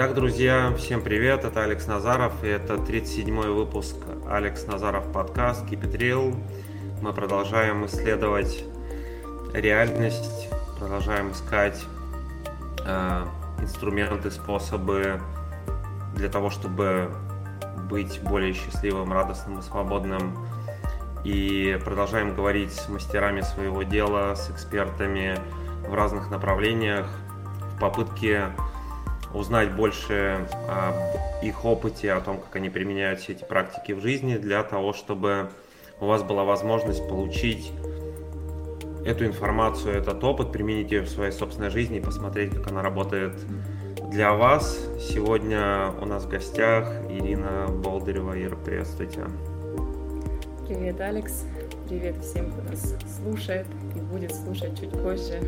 Итак, друзья, всем привет, это Алекс Назаров, и это 37-й выпуск Алекс Назаров подкаст Keep It Real. Мы продолжаем исследовать реальность, продолжаем искать э, инструменты, способы для того, чтобы быть более счастливым, радостным и свободным. И продолжаем говорить с мастерами своего дела, с экспертами в разных направлениях в попытке узнать больше об их опыте, о том, как они применяют все эти практики в жизни, для того, чтобы у вас была возможность получить эту информацию, этот опыт, применить ее в своей собственной жизни и посмотреть, как она работает для вас. Сегодня у нас в гостях Ирина Болдырева. Ира, приветствуйте. Привет, Алекс. Привет всем, кто нас слушает и будет слушать чуть позже.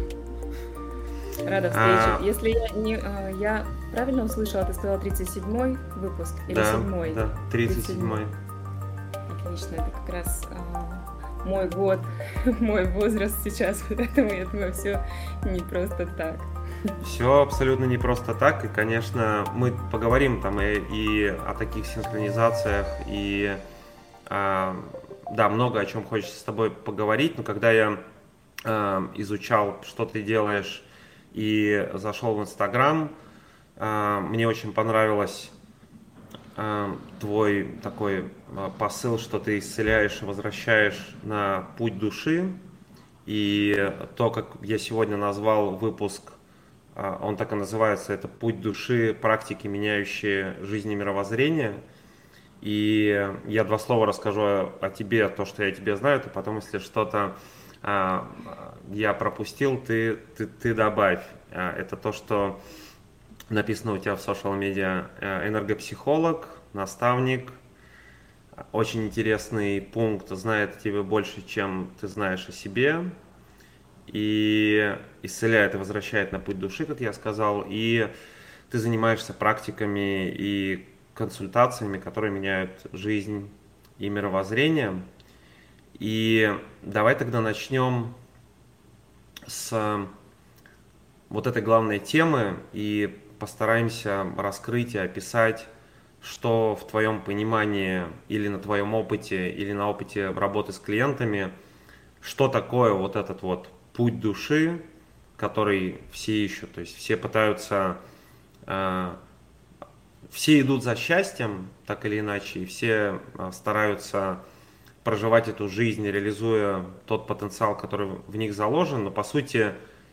Рада встрече. А... Если я не, а, я правильно услышала, ты сказала 37-й выпуск или да, 7 Да, 37-й. Отлично, это как раз а, мой год, мой возраст сейчас, поэтому я думаю, все не просто так. Все абсолютно не просто так, и, конечно, мы поговорим там и, и о таких синхронизациях, и а, да, много о чем хочется с тобой поговорить, но когда я а, изучал, что ты делаешь и зашел в Инстаграм. А, мне очень понравилось а, твой такой а, посыл, что ты исцеляешь и возвращаешь на путь души. И то, как я сегодня назвал выпуск, он так и называется, это «Путь души. Практики, меняющие жизнь и мировоззрение». И я два слова расскажу о тебе, то, что я тебе знаю, и потом, если что-то я пропустил, ты, ты, ты добавь. А, это то, что написано у тебя в social медиа. Э, энергопсихолог, наставник, очень интересный пункт, знает тебе больше, чем ты знаешь о себе. И исцеляет и возвращает на путь души, как я сказал. И ты занимаешься практиками и консультациями, которые меняют жизнь и мировоззрение. И давай тогда начнем с вот этой главной темы и постараемся раскрыть и описать, что в твоем понимании или на твоем опыте, или на опыте работы с клиентами, что такое вот этот вот путь души, который все ищут. То есть все пытаются, э, все идут за счастьем, так или иначе, и все э, стараются проживать эту жизнь, реализуя тот потенциал, который в них заложен, но по сути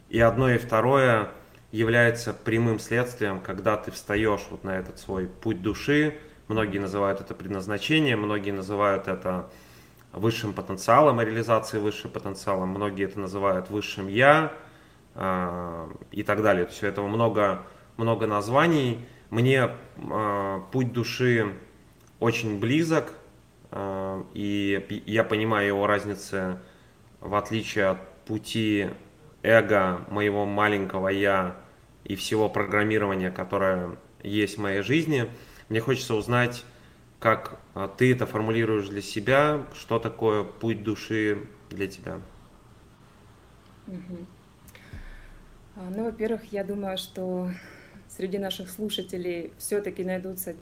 и одно, и второе является прямым следствием, когда ты встаешь вот на этот свой путь души. Многие называют это предназначение, многие называют это высшим потенциалом, реализацией высшего потенциала, многие это называют высшим я э, и так далее. То есть у этого много, много названий. Мне э, путь души очень близок, и я понимаю его разницы в отличие от пути эго моего маленького я и всего программирования, которое есть в моей жизни. Мне хочется узнать, как э, ты это формулируешь для себя, что такое путь души для тебя. А, ну, во-первых, я думаю, что среди наших слушателей все-таки найдутся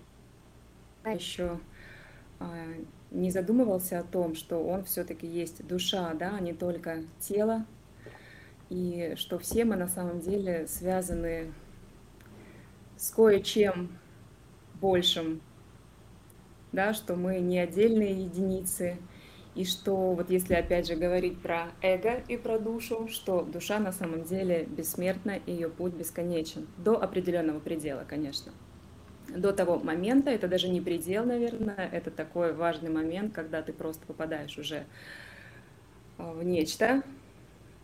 еще а, не задумывался о том, что он все-таки есть душа, да, а не только тело, и что все мы на самом деле связаны с кое-чем большим, да, что мы не отдельные единицы, и что вот если опять же говорить про эго и про душу, что душа на самом деле бессмертна, и ее путь бесконечен, до определенного предела, конечно до того момента, это даже не предел, наверное, это такой важный момент, когда ты просто попадаешь уже а, в нечто,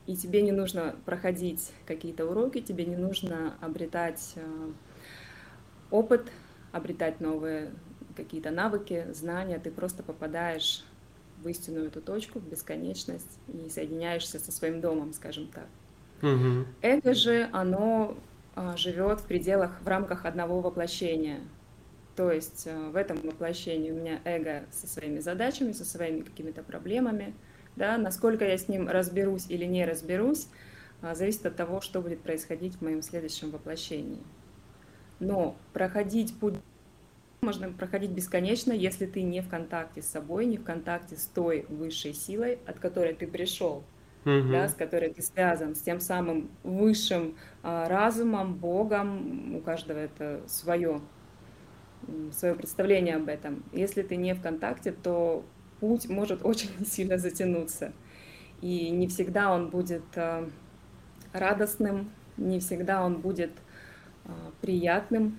и тебе не нужно проходить какие-то уроки, тебе не нужно обретать а, опыт, обретать новые какие-то навыки, знания, ты просто попадаешь в истинную эту точку, в бесконечность и соединяешься со своим домом, скажем так. Угу. Эго же, оно живет в пределах, в рамках одного воплощения. То есть а, в этом воплощении у меня эго со своими задачами, со своими какими-то проблемами. Да, насколько я с ним разберусь или не разберусь, а, зависит от того, что будет происходить в моем следующем воплощении. Но проходить путь можно проходить бесконечно, если ты не в контакте с собой, не в контакте с той высшей силой, от которой ты пришел, угу. да, с которой ты связан, с тем самым высшим а, разумом, Богом. У каждого это свое, свое представление об этом. Если ты не в контакте, то путь может очень сильно затянуться. И не всегда он будет а, радостным, не всегда он будет а, приятным,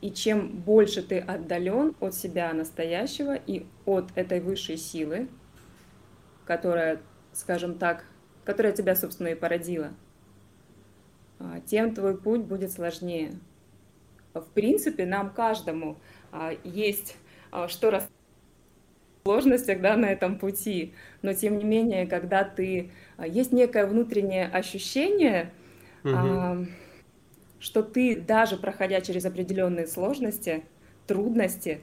и чем больше ты отдален от себя настоящего и от этой высшей силы, которая, скажем так, которая тебя, собственно, и породила, а, тем твой путь будет сложнее. В принципе, нам каждому а, есть а, что раз сложностях да, на этом пути, но тем не менее, когда ты есть некое внутреннее ощущение, угу что ты, даже проходя через определенные сложности, трудности,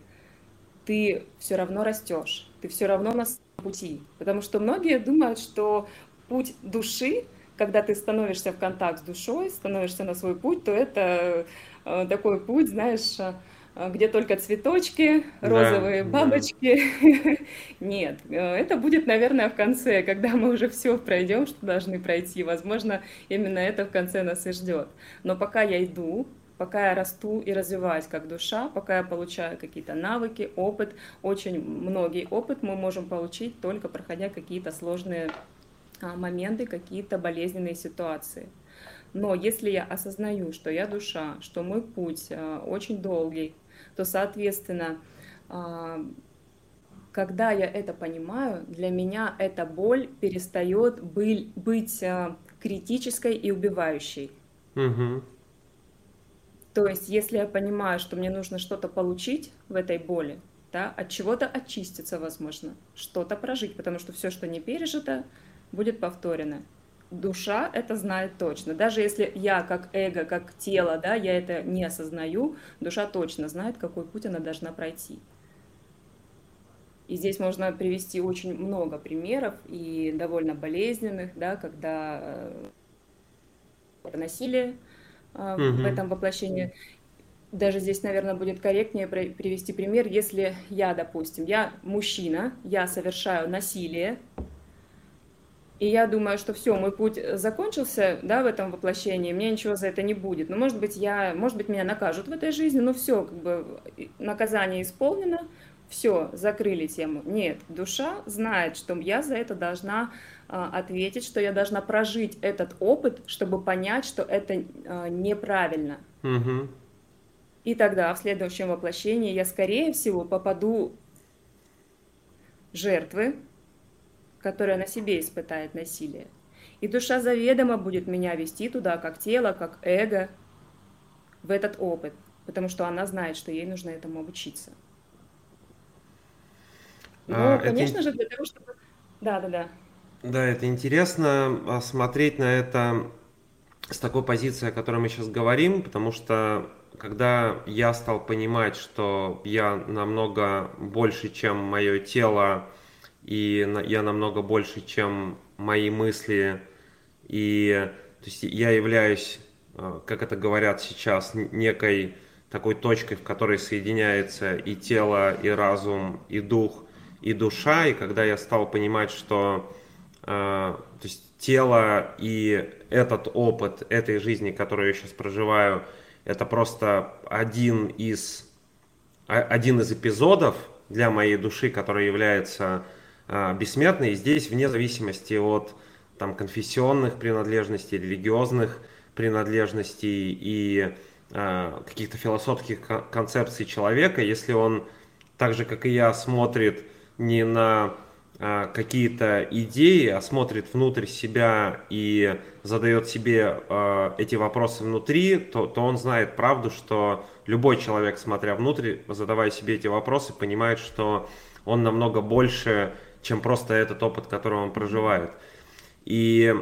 ты все равно растешь, ты все равно на пути. Потому что многие думают, что путь души, когда ты становишься в контакт с душой, становишься на свой путь, то это э, такой путь, знаешь, а, где только цветочки, розовые да, бабочки. Да. Нет, э, это будет, наверное, в конце, когда мы уже все пройдем, что должны пройти. Возможно, именно это в конце нас и ждет. Но пока я иду, пока я расту и развиваюсь как душа, пока я получаю какие-то навыки, опыт, очень многие опыт мы можем получить только проходя какие-то сложные моменты, какие-то болезненные ситуации. Но если я осознаю, что я душа, что мой путь э, очень долгий, то, соответственно, а, когда я это понимаю, для меня эта боль перестает быть а, критической и убивающей. Угу. То есть, если я понимаю, что мне нужно что-то получить в этой боли, да, от чего-то очиститься, возможно, что-то прожить, потому что все, что не пережито, будет повторено душа это знает точно. Даже если я как эго, как тело, да, я это не осознаю, душа точно знает, какой путь она должна пройти. И здесь можно привести очень много примеров и довольно болезненных, да, когда э, насилие э, угу. в этом воплощении. Даже здесь, наверное, будет корректнее привести пример, если я, допустим, я мужчина, я совершаю насилие, и я думаю, что все, мой путь закончился, да, в этом воплощении, мне ничего за это не будет. Но, может быть, я, может быть, меня накажут в этой жизни, но все, как бы, наказание исполнено, все, закрыли тему. Нет, душа знает, что я за это должна а, ответить, что я должна прожить этот опыт, чтобы понять, что это а, неправильно. Угу. И тогда в следующем воплощении я, скорее всего, попаду жертвы, которая на себе испытает насилие. И душа заведомо будет меня вести туда, как тело, как эго, в этот опыт, потому что она знает, что ей нужно этому обучиться. Ну, а, конечно это... же, для того, чтобы... Да, да, да. Да, это интересно а, смотреть на это с такой позиции, о которой мы сейчас говорим, потому что когда я стал понимать, что я намного больше, чем мое тело, и я намного больше, чем мои мысли, и то есть я являюсь, э, как это говорят сейчас, некой такой точкой, в которой соединяется и тело, и разум, и дух, и душа, и когда я стал понимать, что э, то есть тело и этот опыт этой жизни, которую я сейчас проживаю, это просто один из, один из эпизодов для моей души, который является а, бессмертный. И здесь, вне зависимости от там, конфессионных принадлежностей, религиозных принадлежностей и э, каких-то философских концепций человека, если он так же, как и я, смотрит не на э, какие-то идеи, а смотрит внутрь себя и задает себе э, эти вопросы внутри, то, то он знает правду, что любой человек, смотря внутрь, задавая себе эти вопросы, понимает, что он намного больше чем просто этот опыт, который он проживает. И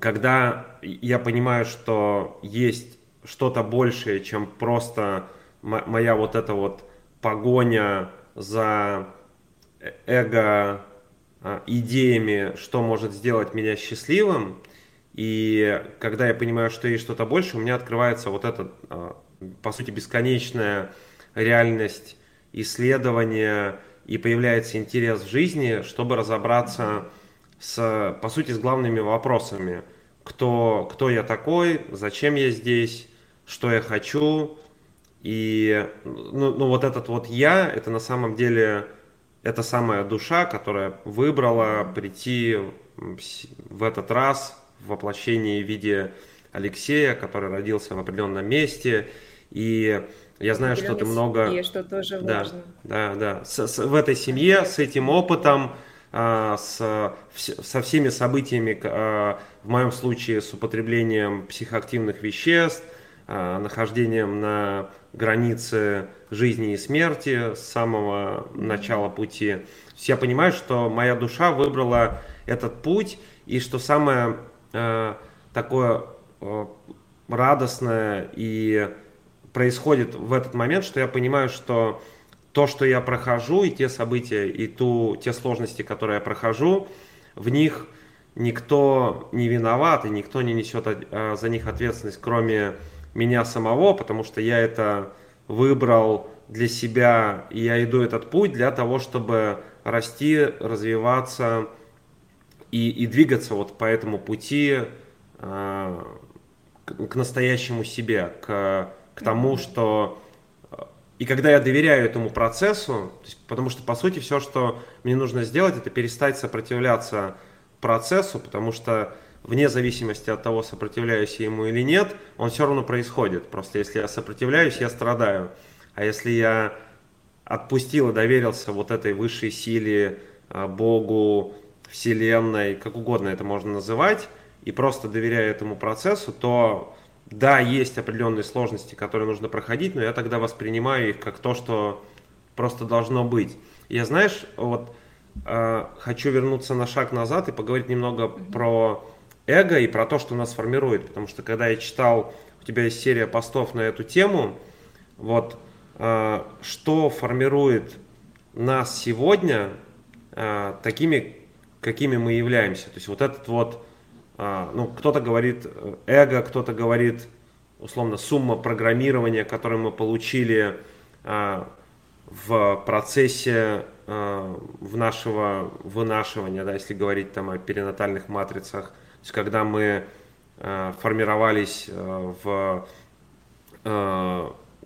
когда я понимаю, что есть что-то большее, чем просто моя вот эта вот погоня за эго а, идеями, что может сделать меня счастливым, и когда я понимаю, что есть что-то больше, у меня открывается вот этот а, по сути, бесконечная реальность исследования и появляется интерес в жизни, чтобы разобраться с, по сути, с главными вопросами. Кто, кто я такой, зачем я здесь, что я хочу. И ну, ну, вот этот вот я, это на самом деле, это самая душа, которая выбрала прийти в этот раз в воплощении в виде Алексея, который родился в определенном месте. И я знаю, что ты много... Семье, что тоже да, важно. Да, да. С, с, в этой семье, с этим опытом, а, с, со всеми событиями, а, в моем случае с употреблением психоактивных веществ, а, нахождением на границе жизни и смерти с самого начала пути. Я понимаю, что моя душа выбрала этот путь, и что самое такое радостное и происходит в этот момент, что я понимаю, что то, что я прохожу, и те события, и ту, те сложности, которые я прохожу, в них никто не виноват, и никто не несет а, за них ответственность, кроме меня самого, потому что я это выбрал для себя, и я иду этот путь для того, чтобы расти, развиваться и, и двигаться вот по этому пути э, к, к настоящему себе, к к тому, что э, и когда я доверяю этому процессу, есть, потому что по сути все, что мне нужно сделать, это перестать сопротивляться процессу, потому что вне зависимости от того, сопротивляюсь я ему или нет, он все равно происходит. Просто если я сопротивляюсь, я страдаю. А если я отпустил и доверился вот этой высшей силе, э, Богу, Вселенной, как угодно это можно называть, и просто доверяю этому процессу, то да, есть определенные сложности, которые нужно проходить, но я тогда воспринимаю их как то, что просто должно быть. Я, знаешь, вот э, хочу вернуться на шаг назад и поговорить немного mm-hmm. про эго и про то, что нас формирует. Потому что когда я читал, у тебя есть серия постов на эту тему, вот э, что формирует нас сегодня э, такими, какими мы являемся. То есть вот этот вот ну, кто-то говорит э, эго, кто-то говорит, условно, сумма программирования, которую мы получили а, в процессе а, в нашего вынашивания, да, если говорить там о перинатальных матрицах, то есть когда мы формировались в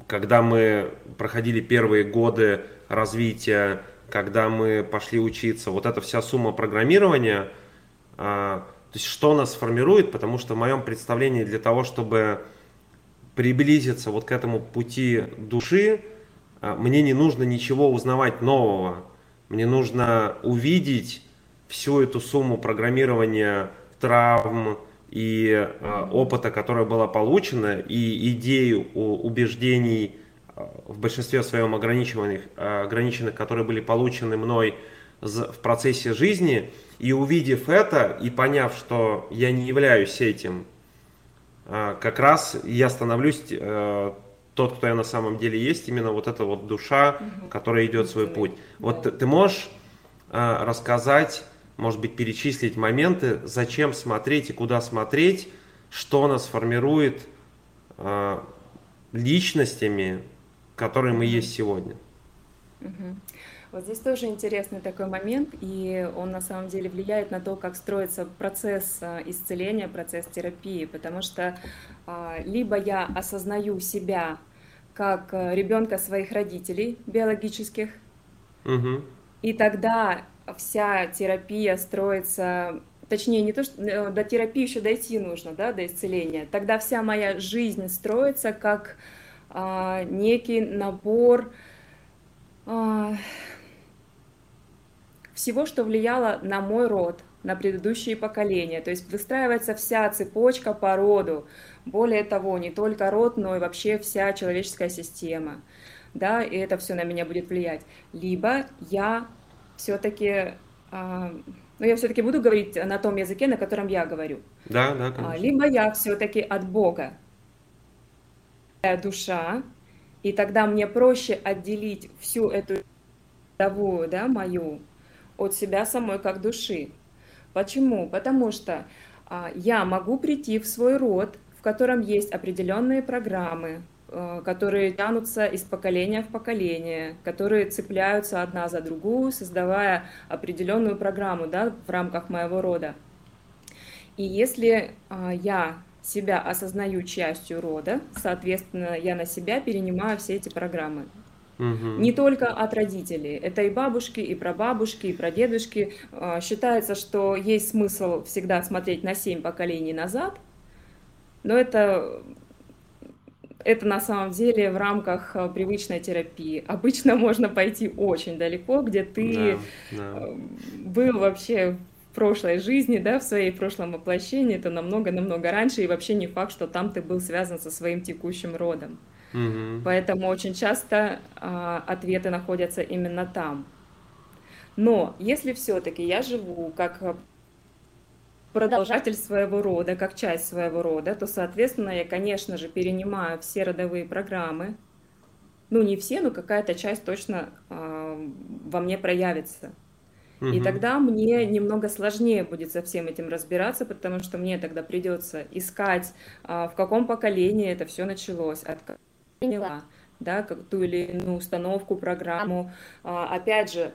когда мы проходили первые годы развития, когда мы пошли учиться, вот эта вся сумма программирования, то есть что нас формирует, потому что в моем представлении для того, чтобы приблизиться вот к этому пути души, а, мне не нужно ничего узнавать нового. Мне нужно увидеть всю эту сумму программирования травм и э, опыта, которая была получена, и идею убеждений в большинстве своем ограниченных, ограниченных, которые были получены мной в процессе жизни – и увидев это и поняв, что я не являюсь этим, а, как раз я становлюсь э, тот, кто я на самом деле есть, именно вот эта вот душа, угу. которая идет свой путь. Вот ты, ты можешь а, рассказать, может быть, перечислить моменты, зачем смотреть и куда смотреть, что нас формирует а, личностями, которые мы есть сегодня. Угу. Вот здесь тоже интересный такой момент, и он на самом деле влияет на то, как строится процесс а, исцеления, процесс терапии, потому что а, либо я осознаю себя как а, ребенка своих родителей биологических, угу. и тогда вся терапия строится точнее, не то, что э, до терапии еще дойти нужно, да, до исцеления, тогда вся моя жизнь строится как а, некий набор а, всего, что влияло на мой род, на предыдущие поколения. То есть выстраивается вся цепочка по роду. Более того, не только род, но и вообще вся человеческая система. Да, и это все на меня будет влиять. Либо я все-таки, а, ну я все-таки буду говорить на том языке, на котором я говорю. Да, да, конечно. Либо я все-таки от Бога душа, и тогда мне проще отделить всю эту родовую, да, мою, от себя самой как души. Почему? Потому что а, я могу прийти в свой род, в котором есть определенные программы, э, которые тянутся из поколения в поколение, которые цепляются одна за другую, создавая определенную программу да, в рамках моего рода. И если э, я себя осознаю частью рода, соответственно, я на себя перенимаю все эти программы. Угу. Не только от родителей, это и бабушки, и прабабушки, и прадедушки. А, считается, что есть смысл всегда смотреть на семь поколений назад, но это это на самом деле в рамках а, привычной терапии. Обычно можно пойти очень далеко, где ты да, да. А, был вообще в прошлой жизни, да, в своей прошлом воплощении, это намного-намного раньше, и вообще не факт, что там ты был связан со своим текущим родом. Угу. Поэтому очень часто а, ответы находятся именно там. Но если все-таки я живу как продолжатель своего рода, как часть своего рода, то, соответственно, я, конечно же, перенимаю все родовые программы. Ну, не все, но какая-то часть точно э, во мне проявится. Угу. И тогда мне немного сложнее будет со всем этим разбираться, потому что мне тогда придется искать, э, в каком поколении это все началось, от приняла, да, как ту или иную установку, программу. А, опять же,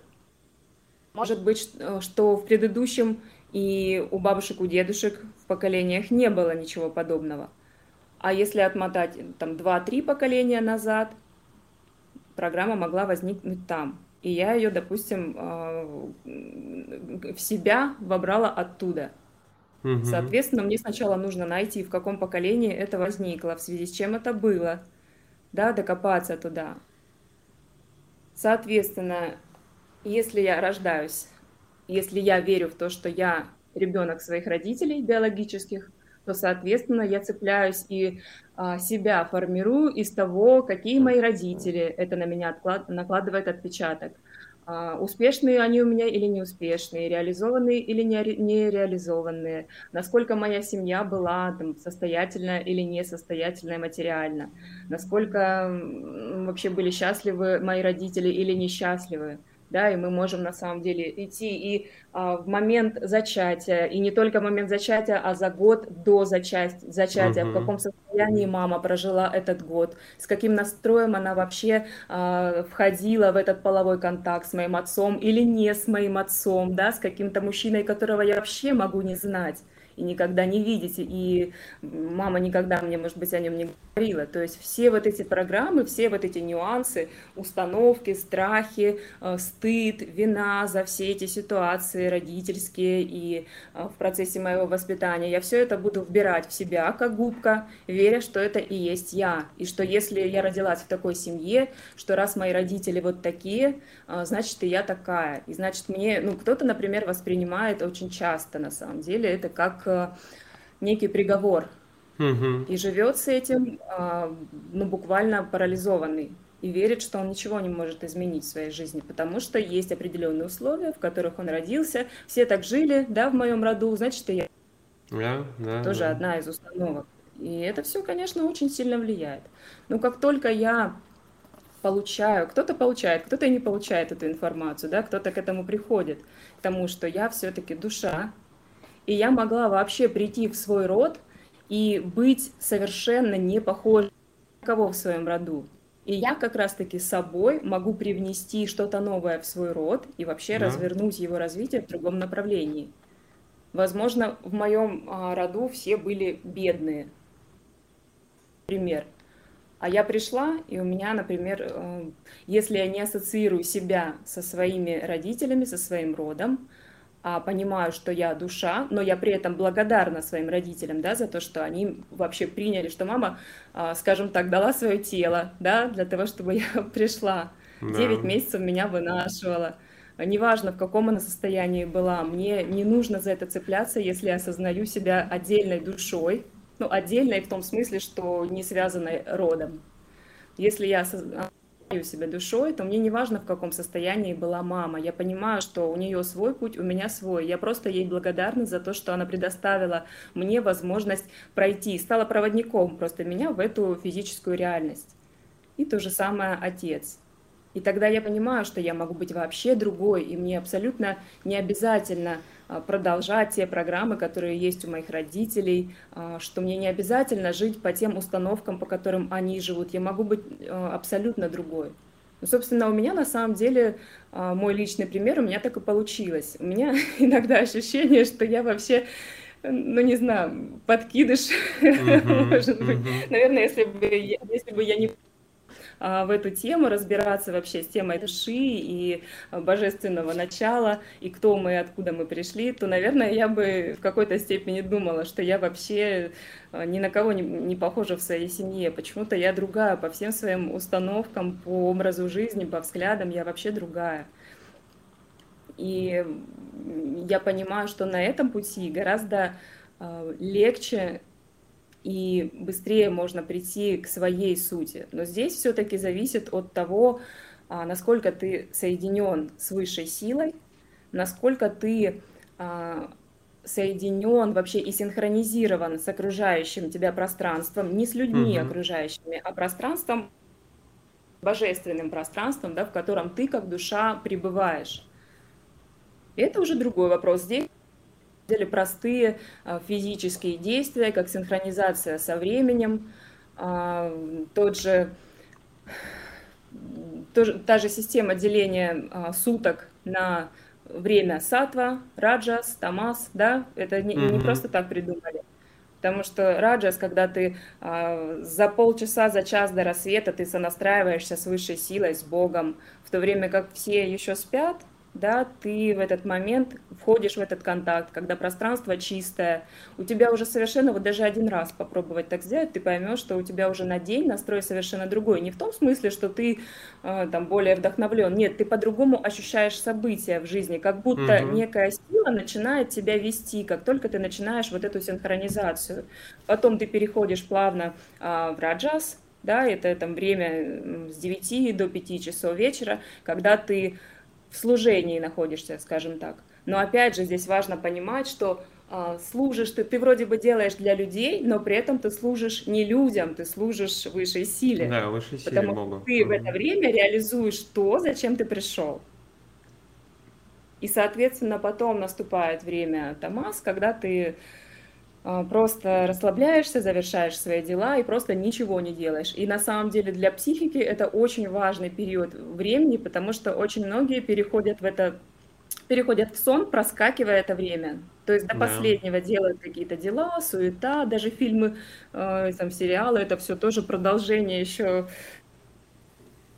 может быть, э, что в предыдущем и у бабушек, у дедушек в поколениях не было ничего подобного. А если отмотать там 2-3 поколения назад, программа могла возникнуть там. И я ее, допустим, э, в себя вобрала оттуда. Соответственно, мне сначала нужно найти, в каком поколении это возникло, в связи с чем это было – да, докопаться туда. Соответственно, если я рождаюсь, если я верю в то, что я ребенок своих родителей биологических, то, соответственно, я цепляюсь и а, себя формирую из того, какие мои родители, это на меня отклад, накладывает отпечаток. А, успешные они у меня или неуспешные, реализованные или не реализованные, насколько моя семья была там, состоятельная или несостоятельная материально, насколько вообще были счастливы мои родители или несчастливы да, и мы можем на самом деле идти и а, в момент зачатия, и не только в момент зачатия, а за год до зачатия, зачатия uh-huh. в каком состоянии мама прожила этот год, с каким настроем она вообще а, входила в этот половой контакт с моим отцом или не с моим отцом, да, с каким-то мужчиной, которого я вообще могу не знать и никогда не видеть, и мама никогда мне, может быть, о нем не говорила. То есть все вот эти программы, все вот эти нюансы, установки, страхи, э, стыд, вина за все эти ситуации родительские и э, в процессе моего воспитания, я все это буду вбирать в себя как губка, веря, что это и есть я, и что если я родилась в такой семье, что раз мои родители вот такие, э, значит и я такая, и значит мне, ну кто-то, например, воспринимает очень часто на самом деле это как некий приговор. Угу. И живет с этим, а, ну, буквально парализованный. И верит, что он ничего не может изменить в своей жизни, потому что есть определенные условия, в которых он родился. Все так жили, да, в моем роду, значит, и я. Да, да, Тоже да. одна из установок. И это все, конечно, очень сильно влияет. Но как только я получаю, кто-то получает, кто-то не получает эту информацию, да, кто-то к этому приходит, к тому, что я все-таки душа, и я могла вообще прийти в свой род и быть совершенно не похожей на кого в своем роду. И я как раз-таки собой могу привнести что-то новое в свой род и вообще да. развернуть его развитие в другом направлении. Возможно, в моем а, роду все были бедные. Пример. А я пришла, и у меня, например, э, если я не ассоциирую себя со своими родителями, со своим родом, а, понимаю, что я душа, но я при этом благодарна своим родителям, да, за то, что они вообще приняли, что мама, а, скажем так, дала свое тело, да, для того, чтобы я пришла. Девять да. месяцев меня вынашивала. Неважно, в каком она состоянии была, мне не нужно за это цепляться, если я осознаю себя отдельной душой, ну, отдельной в том смысле, что не связанной родом. Если я себя душой, то мне не важно, в каком состоянии была мама. Я понимаю, что у нее свой путь, у меня свой. Я просто ей благодарна за то, что она предоставила мне возможность пройти, стала проводником просто меня в эту физическую реальность. И то же самое отец. И тогда я понимаю, что я могу быть вообще другой, и мне абсолютно не обязательно продолжать те программы, которые есть у моих родителей, а, что мне не обязательно жить по тем установкам, по которым они живут. Я могу быть а, абсолютно другой. Ну, собственно, у меня на самом деле мой личный пример, у меня так и получилось. У меня иногда ощущение, что я вообще ну, не знаю, подкидыш, uh-huh, может быть. Uh-huh. Наверное, если бы, если бы я не а, в эту тему, разбираться вообще с темой души и божественного начала, и кто мы, откуда мы пришли, то, наверное, я бы в какой-то степени думала, что я вообще а, ни на кого не, не похожа в своей семье. Почему-то я другая по всем своим установкам, по образу жизни, по взглядам, я вообще другая. И я понимаю, что на этом пути гораздо а, легче и быстрее можно прийти к своей сути. Но здесь все-таки зависит от того, а, насколько ты соединен с высшей силой, насколько ты а, соединен вообще и синхронизирован с окружающим тебя пространством, не с людьми угу. окружающими, а пространством, божественным пространством, да, в котором ты как душа пребываешь. это уже другой вопрос. Здесь деле простые а, физические действия, как синхронизация со временем, а, тот же, тоже, та же система деления а, суток на время сатва, раджас, тамас, да, это не, mm-hmm. не просто так придумали. Потому что раджас, когда ты а, за полчаса, за час до рассвета ты сонастраиваешься с высшей силой, с Богом, в то время как все еще спят, да, ты в этот момент входишь в этот контакт, когда пространство чистое, у тебя уже совершенно, вот даже один раз попробовать так сделать, ты поймешь, что у тебя уже на день настрой совершенно другой. Не в том смысле, что ты э, там более вдохновлен, нет, ты по-другому ощущаешь события в жизни, как будто угу. некая сила начинает тебя вести, как только ты начинаешь вот эту синхронизацию. Потом ты переходишь плавно э, в раджас, да, это там время с 9 до 5 часов вечера, когда ты в служении находишься, скажем так. Но опять же, здесь важно понимать, что э, служишь ты, ты вроде бы делаешь для людей, но при этом ты служишь не людям, ты служишь высшей силе. Да, высшей силе потому могу. ты mm в это время реализуешь то, зачем ты пришел. И, соответственно, потом наступает время Тамас, когда ты а, просто расслабляешься, завершаешь свои дела и просто ничего не делаешь. И на самом деле для психики это очень важный период времени, потому что очень многие переходят в это переходят в сон, проскакивая это время. То есть до последнего делают какие-то дела, суета, даже фильмы, э, там, сериалы, это все тоже продолжение еще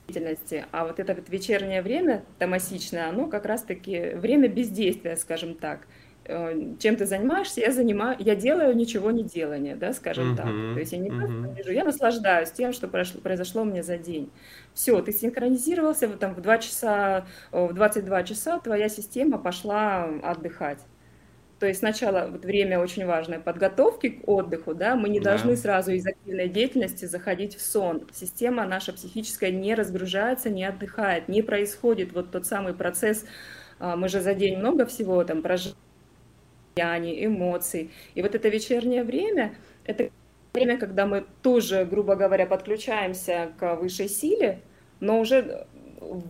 деятельности. А вот это вот вечернее время, томасичное, оно как раз-таки время бездействия, скажем так. Э, чем ты занимаешься, я занимаю, я делаю ничего не делание, да, скажем uh-huh, так. То есть я не uh-huh. просто лежу, я наслаждаюсь тем, что прошло, произошло мне за день. Все, ты синхронизировался, вот там в 2 часа, в 22 часа твоя система пошла отдыхать. То есть сначала вот время очень важное подготовки к отдыху, да, мы не да. должны сразу из активной деятельности заходить в сон. Система наша психическая не разгружается, не отдыхает, не происходит вот тот самый процесс, а, мы же за день много всего там прожили состояний, эмоций. И вот это вечернее время, это время, когда мы тоже, грубо говоря, подключаемся к высшей силе, но уже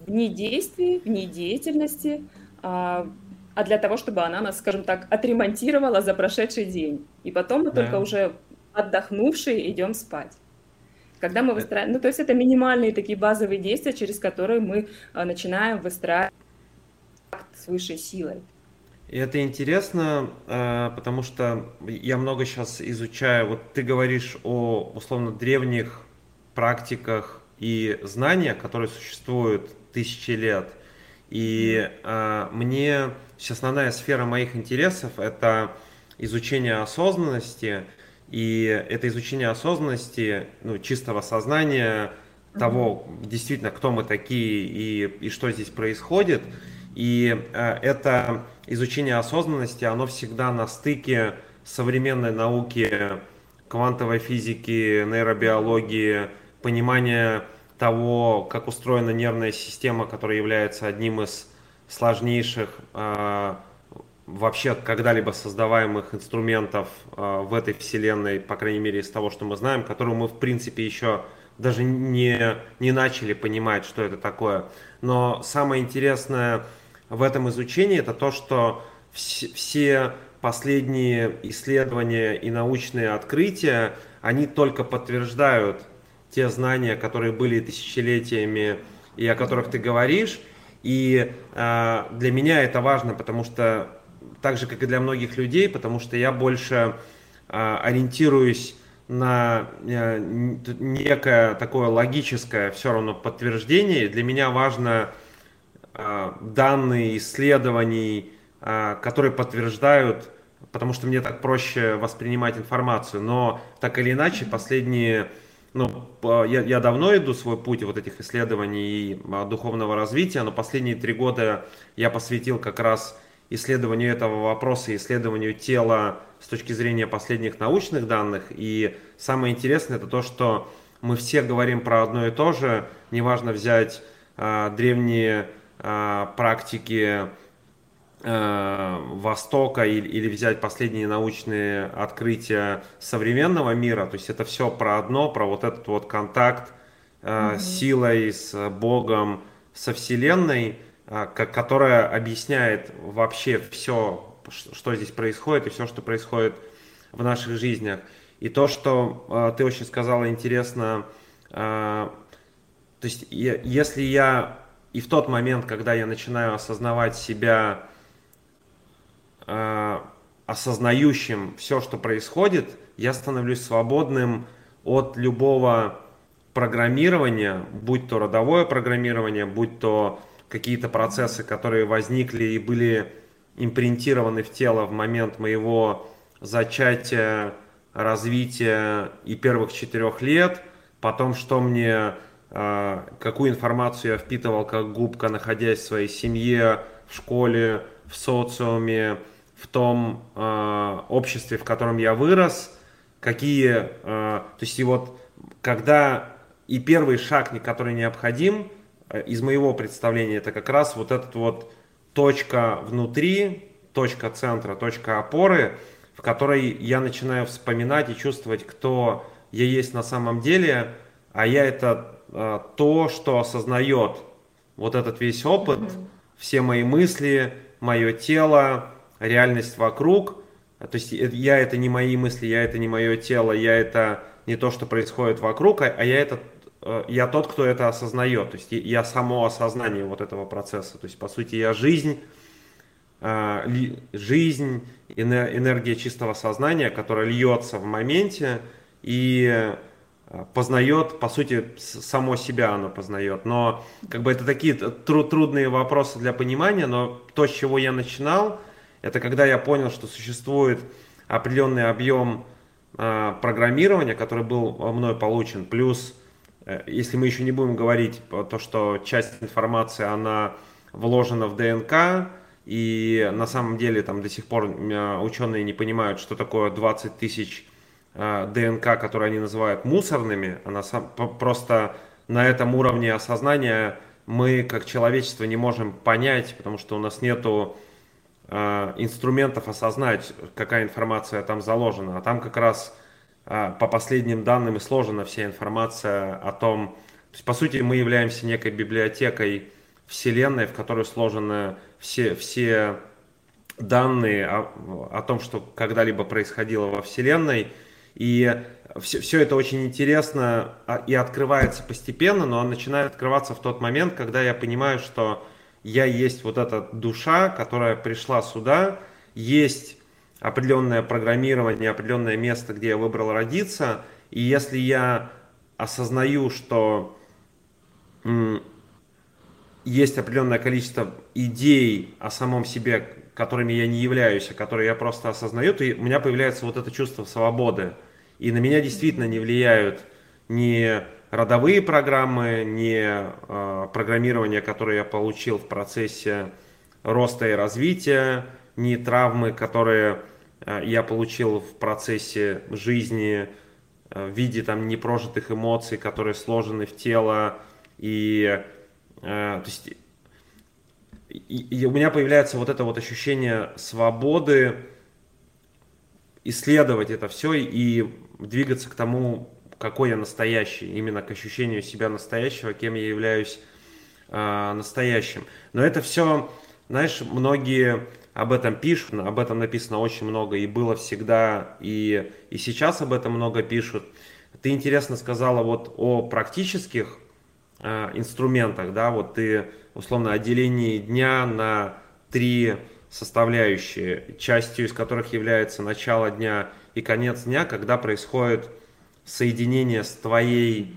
вне действий, вне деятельности, а, а для того, чтобы она нас, скажем так, отремонтировала за прошедший день. И потом мы да. только уже отдохнувшие идем спать. Когда мы выстраиваем, ну то есть это минимальные такие базовые действия, через которые мы а, начинаем выстраивать с высшей силой. И это интересно, э, потому что я много сейчас изучаю, вот ты говоришь о условно древних практиках и знаниях, которые существуют тысячи лет. И э, мне основная сфера моих интересов это изучение осознанности, и это изучение осознанности, ну, чистого сознания, того, действительно, кто мы такие и, и что здесь происходит. И э, это изучение осознанности, оно всегда на стыке современной науки, квантовой физики, нейробиологии, понимания того, как устроена нервная система, которая является одним из сложнейших э, вообще когда-либо создаваемых инструментов э, в этой вселенной, по крайней мере из того, что мы знаем, которую мы в принципе еще даже не, не начали понимать, что это такое. Но самое интересное в этом изучении это то, что вс- все последние исследования и научные открытия, они только подтверждают те знания, которые были тысячелетиями и о которых ты говоришь. И э, для меня это важно, потому что так же, как и для многих людей, потому что я больше э, ориентируюсь на э, некое такое логическое все равно подтверждение. Для меня важно данные исследований, э, которые подтверждают, потому что мне так проще воспринимать информацию. Но так или иначе, последние ну, я, я давно иду свой путь вот этих исследований и духовного развития, но последние три года я посвятил как раз исследованию этого вопроса, исследованию тела с точки зрения последних научных данных. И самое интересное это то, что мы все говорим про одно и то же. Неважно взять э, древние э, практики э, Востока или, или взять последние научные открытия современного мира. То есть это все про одно, про вот этот вот контакт э, mm-hmm. силой, с Богом, со Вселенной. Которая объясняет вообще все, что здесь происходит и все, что происходит в наших жизнях. И то, что ты очень сказала интересно, то есть если я и в тот момент, когда я начинаю осознавать себя осознающим все, что происходит, я становлюсь свободным от любого программирования, будь то родовое программирование, будь то какие-то процессы, которые возникли и были импринтированы в тело в момент моего зачатия, развития и первых четырех лет, потом что мне, какую информацию я впитывал как губка, находясь в своей семье, в школе, в социуме, в том э, обществе, в котором я вырос, какие, э, то есть и вот когда и первый шаг, который необходим, Э, из моего представления это как раз вот этот вот точка внутри, точка центра, точка опоры, в которой я начинаю вспоминать и чувствовать, кто я есть на самом деле, а я это то, что осознает вот этот весь опыт, mm-hmm. все мои мысли, мое тело, реальность вокруг. То есть я это не мои мысли, я это не мое тело, я это не то, что происходит вокруг, а, а я это Э, я тот, кто это осознает, то есть я само осознание вот этого процесса, то есть по сути я жизнь, э, жизнь, энергия чистого сознания, которая льется в моменте и э, познает, по сути, само себя оно познает. Но как бы это такие тру- трудные вопросы для понимания, но то, с чего я начинал, это когда я понял, что существует определенный объем программирования, который был мной получен, плюс Э, если мы еще не будем говорить то, что часть информации, она вложена в ДНК, и на самом деле там до сих пор ученые не понимают, что такое 20 тысяч э, ДНК, которые они называют мусорными, она сам, просто на этом уровне осознания мы как человечество не можем понять, потому что у нас нету э, инструментов осознать, какая информация там заложена, а там как раз а, по последним данным и сложена вся информация о том, то есть, по сути, мы являемся некой библиотекой Вселенной, в которой сложены все, все данные о, о том, что когда-либо происходило во Вселенной. И все, все это очень интересно а, и открывается постепенно, но начинает открываться в тот момент, когда я понимаю, что я есть вот эта душа, которая пришла сюда, есть определенное программирование, определенное место, где я выбрал родиться. И если я осознаю, что есть определенное количество идей о самом себе, которыми я не являюсь, а которые я просто осознаю, то у меня появляется вот это чувство свободы. И на меня действительно не влияют ни родовые программы, ни э, программирование, которое я получил в процессе роста и развития, ни травмы, которые э, я получил в процессе жизни э, в виде там непрожитых эмоций, которые сложены в тело. И, э, то есть, и, и у меня появляется вот это вот ощущение свободы исследовать это все и двигаться к тому, какой я настоящий, именно к ощущению себя настоящего, кем я являюсь э, настоящим. Но это все, знаешь, многие об этом пишут, об этом написано очень много, и было всегда, и, и сейчас об этом много пишут. Ты интересно сказала вот о практических э, инструментах, да, вот ты условно отделение дня на три составляющие, частью из которых является начало дня и конец дня, когда происходит соединение с твоей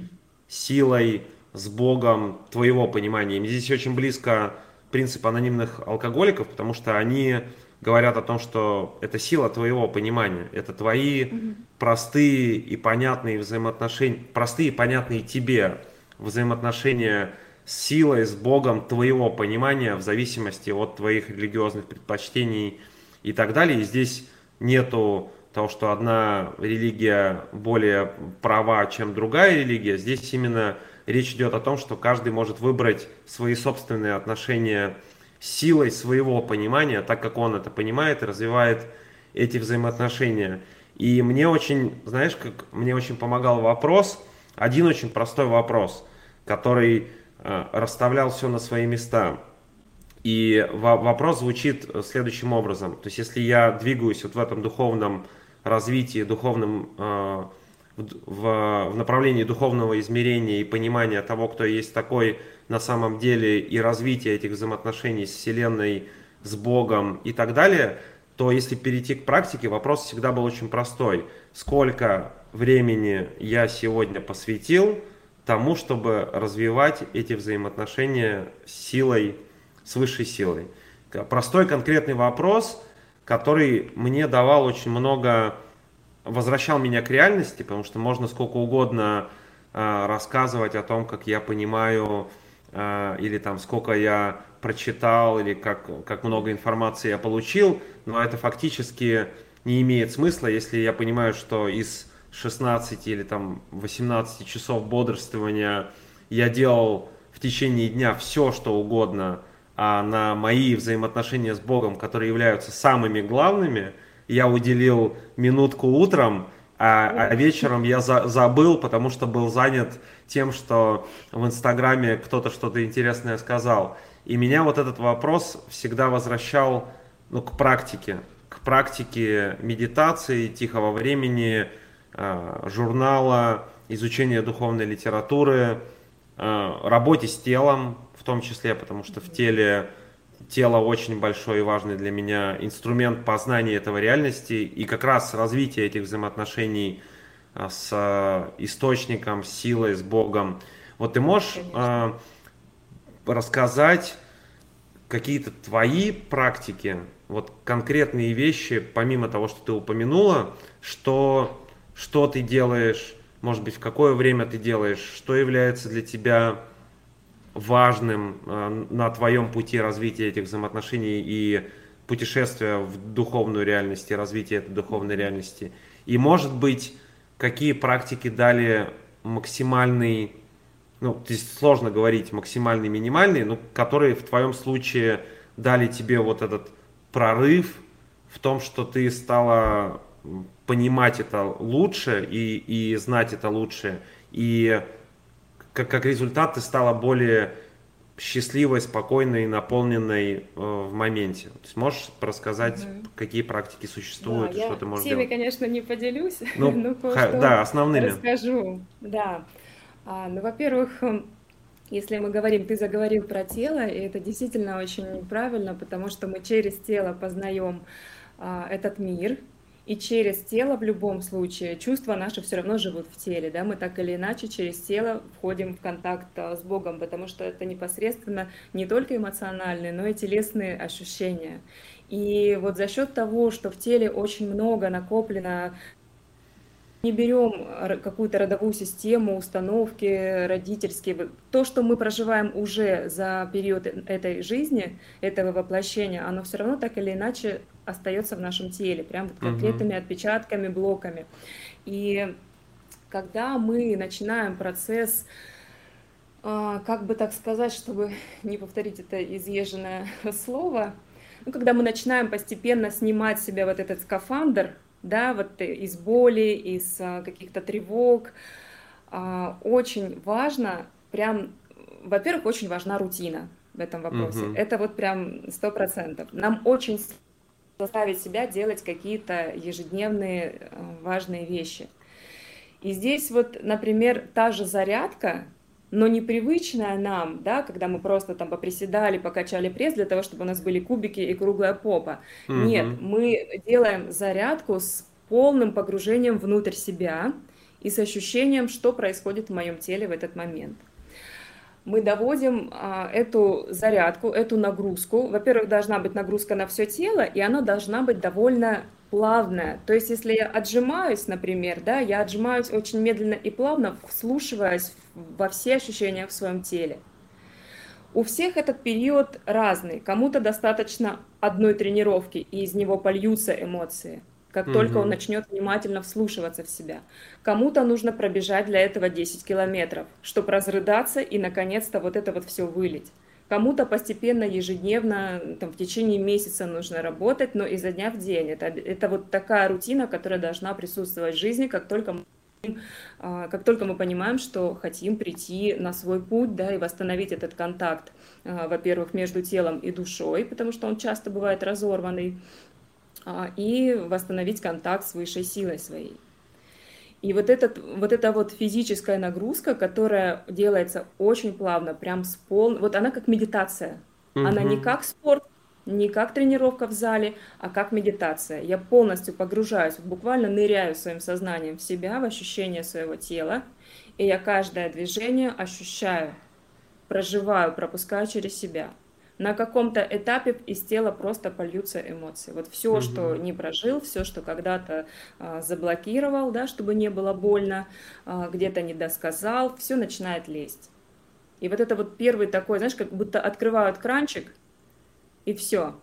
силой, с Богом, твоего понимания. И здесь очень близко принцип анонимных алкоголиков, потому что они говорят о том, что это сила твоего понимания, это твои mm-hmm. простые и понятные взаимоотношения, простые и понятные тебе взаимоотношения с силой, с Богом твоего понимания в зависимости от твоих религиозных предпочтений и так далее. И здесь нету того, что одна религия более права, чем другая религия. Здесь именно речь идет о том, что каждый может выбрать свои собственные отношения силой своего понимания, так как он это понимает и развивает эти взаимоотношения. И мне очень, знаешь, как мне очень помогал вопрос, один очень простой вопрос, который э, расставлял все на свои места. И вопрос звучит следующим образом. То есть, если я двигаюсь вот в этом духовном развитии, духовном э, в, в направлении духовного измерения и понимания того, кто есть такой на самом деле, и развития этих взаимоотношений с Вселенной, с Богом и так далее, то если перейти к практике, вопрос всегда был очень простой. Сколько времени я сегодня посвятил тому, чтобы развивать эти взаимоотношения с силой, с высшей силой? Простой конкретный вопрос, который мне давал очень много возвращал меня к реальности, потому что можно сколько угодно э, рассказывать о том, как я понимаю, э, или там сколько я прочитал, или как, как много информации я получил, но это фактически не имеет смысла, если я понимаю, что из 16 или там 18 часов бодрствования я делал в течение дня все, что угодно, а на мои взаимоотношения с Богом, которые являются самыми главными – я уделил минутку утром, а, а вечером я за, забыл, потому что был занят тем, что в Инстаграме кто-то что-то интересное сказал. И меня вот этот вопрос всегда возвращал ну, к практике, к практике медитации, тихого времени, э, журнала, изучения духовной литературы, э, работе с телом том числе, потому что в теле тело очень большой и важный для меня инструмент познания этого реальности и как раз развитие этих взаимоотношений а, с а, источником, с силой, с Богом. Вот ты можешь э, рассказать какие-то твои практики, вот конкретные вещи, помимо того, что ты упомянула, что, что ты делаешь, может быть, в какое время ты делаешь, что является для тебя важным э, на твоем пути развития этих взаимоотношений и путешествия в духовную реальность и развитие этой духовной реальности. И, может быть, какие практики дали максимальный, ну, здесь сложно говорить максимальный, минимальный, но которые в твоем случае дали тебе вот этот прорыв в том, что ты стала понимать это лучше и, и знать это лучше, и как, как результат ты стала более счастливой, спокойной, наполненной э, в моменте. То есть можешь рассказать, угу. какие практики существуют, да, что ты можешь всеми, делать? конечно, не поделюсь, ну, но да, основными. расскажу. Да. А, ну, во-первых, эм, если мы говорим, ты заговорил про тело, и это действительно очень правильно, потому что мы через тело познаем а, этот мир, и через тело в любом случае чувства наши все равно живут в теле, да, мы так или иначе через тело входим в контакт а, с Богом, потому что это непосредственно не только эмоциональные, но и телесные ощущения. И вот за счет того, что в теле очень много накоплено не берем какую-то родовую систему, установки родительские. То, что мы проживаем уже за период этой жизни, этого воплощения, оно все равно так или иначе остается в нашем теле, прям вот конкретными отпечатками, блоками. И когда мы начинаем процесс, а, как бы так сказать, чтобы не повторить это изъезженное слово, ну, когда мы начинаем постепенно снимать себя вот этот скафандр, да, вот из боли, из а, каких-то тревог, а, очень важно, прям, во-первых, очень важна рутина в этом вопросе. Угу. Это вот прям сто процентов. Нам очень заставить себя делать какие-то ежедневные э, важные вещи. И здесь вот, например, та же зарядка, но непривычная нам, да, когда мы просто там поприседали, покачали пресс для того, чтобы у нас были кубики и круглая попа. Угу. Нет, мы делаем зарядку с полным погружением внутрь себя и с ощущением, что происходит в моем теле в этот момент. Мы доводим а, эту зарядку, эту нагрузку. Во-первых, должна быть нагрузка на все тело, и она должна быть довольно плавная. То есть, если я отжимаюсь, например, да, я отжимаюсь очень медленно и плавно, вслушиваясь во все ощущения в своем теле. У всех этот период разный. Кому-то достаточно одной тренировки, и из него польются эмоции, как угу. только он начнет внимательно вслушиваться в себя. Кому-то нужно пробежать для этого 10 километров, чтобы разрыдаться и наконец-то вот это вот все вылить. Кому-то постепенно, ежедневно, там, в течение месяца нужно работать, но изо дня в день. Это, это вот такая рутина, которая должна присутствовать в жизни, как только мы а, как только мы понимаем, что хотим прийти на свой путь, да, и восстановить этот контакт, а, во-первых, между телом и душой, потому что он часто бывает разорванный, и восстановить контакт с высшей силой своей. И вот, этот, вот эта вот физическая нагрузка, которая делается очень плавно, прям с пол... Вот она как медитация. Угу. Она не как спорт, не как тренировка в зале, а как медитация. Я полностью погружаюсь, буквально ныряю своим сознанием в себя, в ощущение своего тела, и я каждое движение ощущаю, проживаю, пропускаю через себя на каком-то этапе из тела просто польются эмоции. Вот все, угу. что не прожил, все, что когда-то а, заблокировал, да, чтобы не было больно, а, где-то не досказал, все начинает лезть. И вот это вот первый такой, знаешь, как будто открывают кранчик, и все.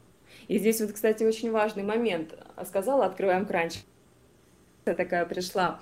И здесь вот, кстати, очень важный момент. Сказала, открываем кранчик. Такая пришла.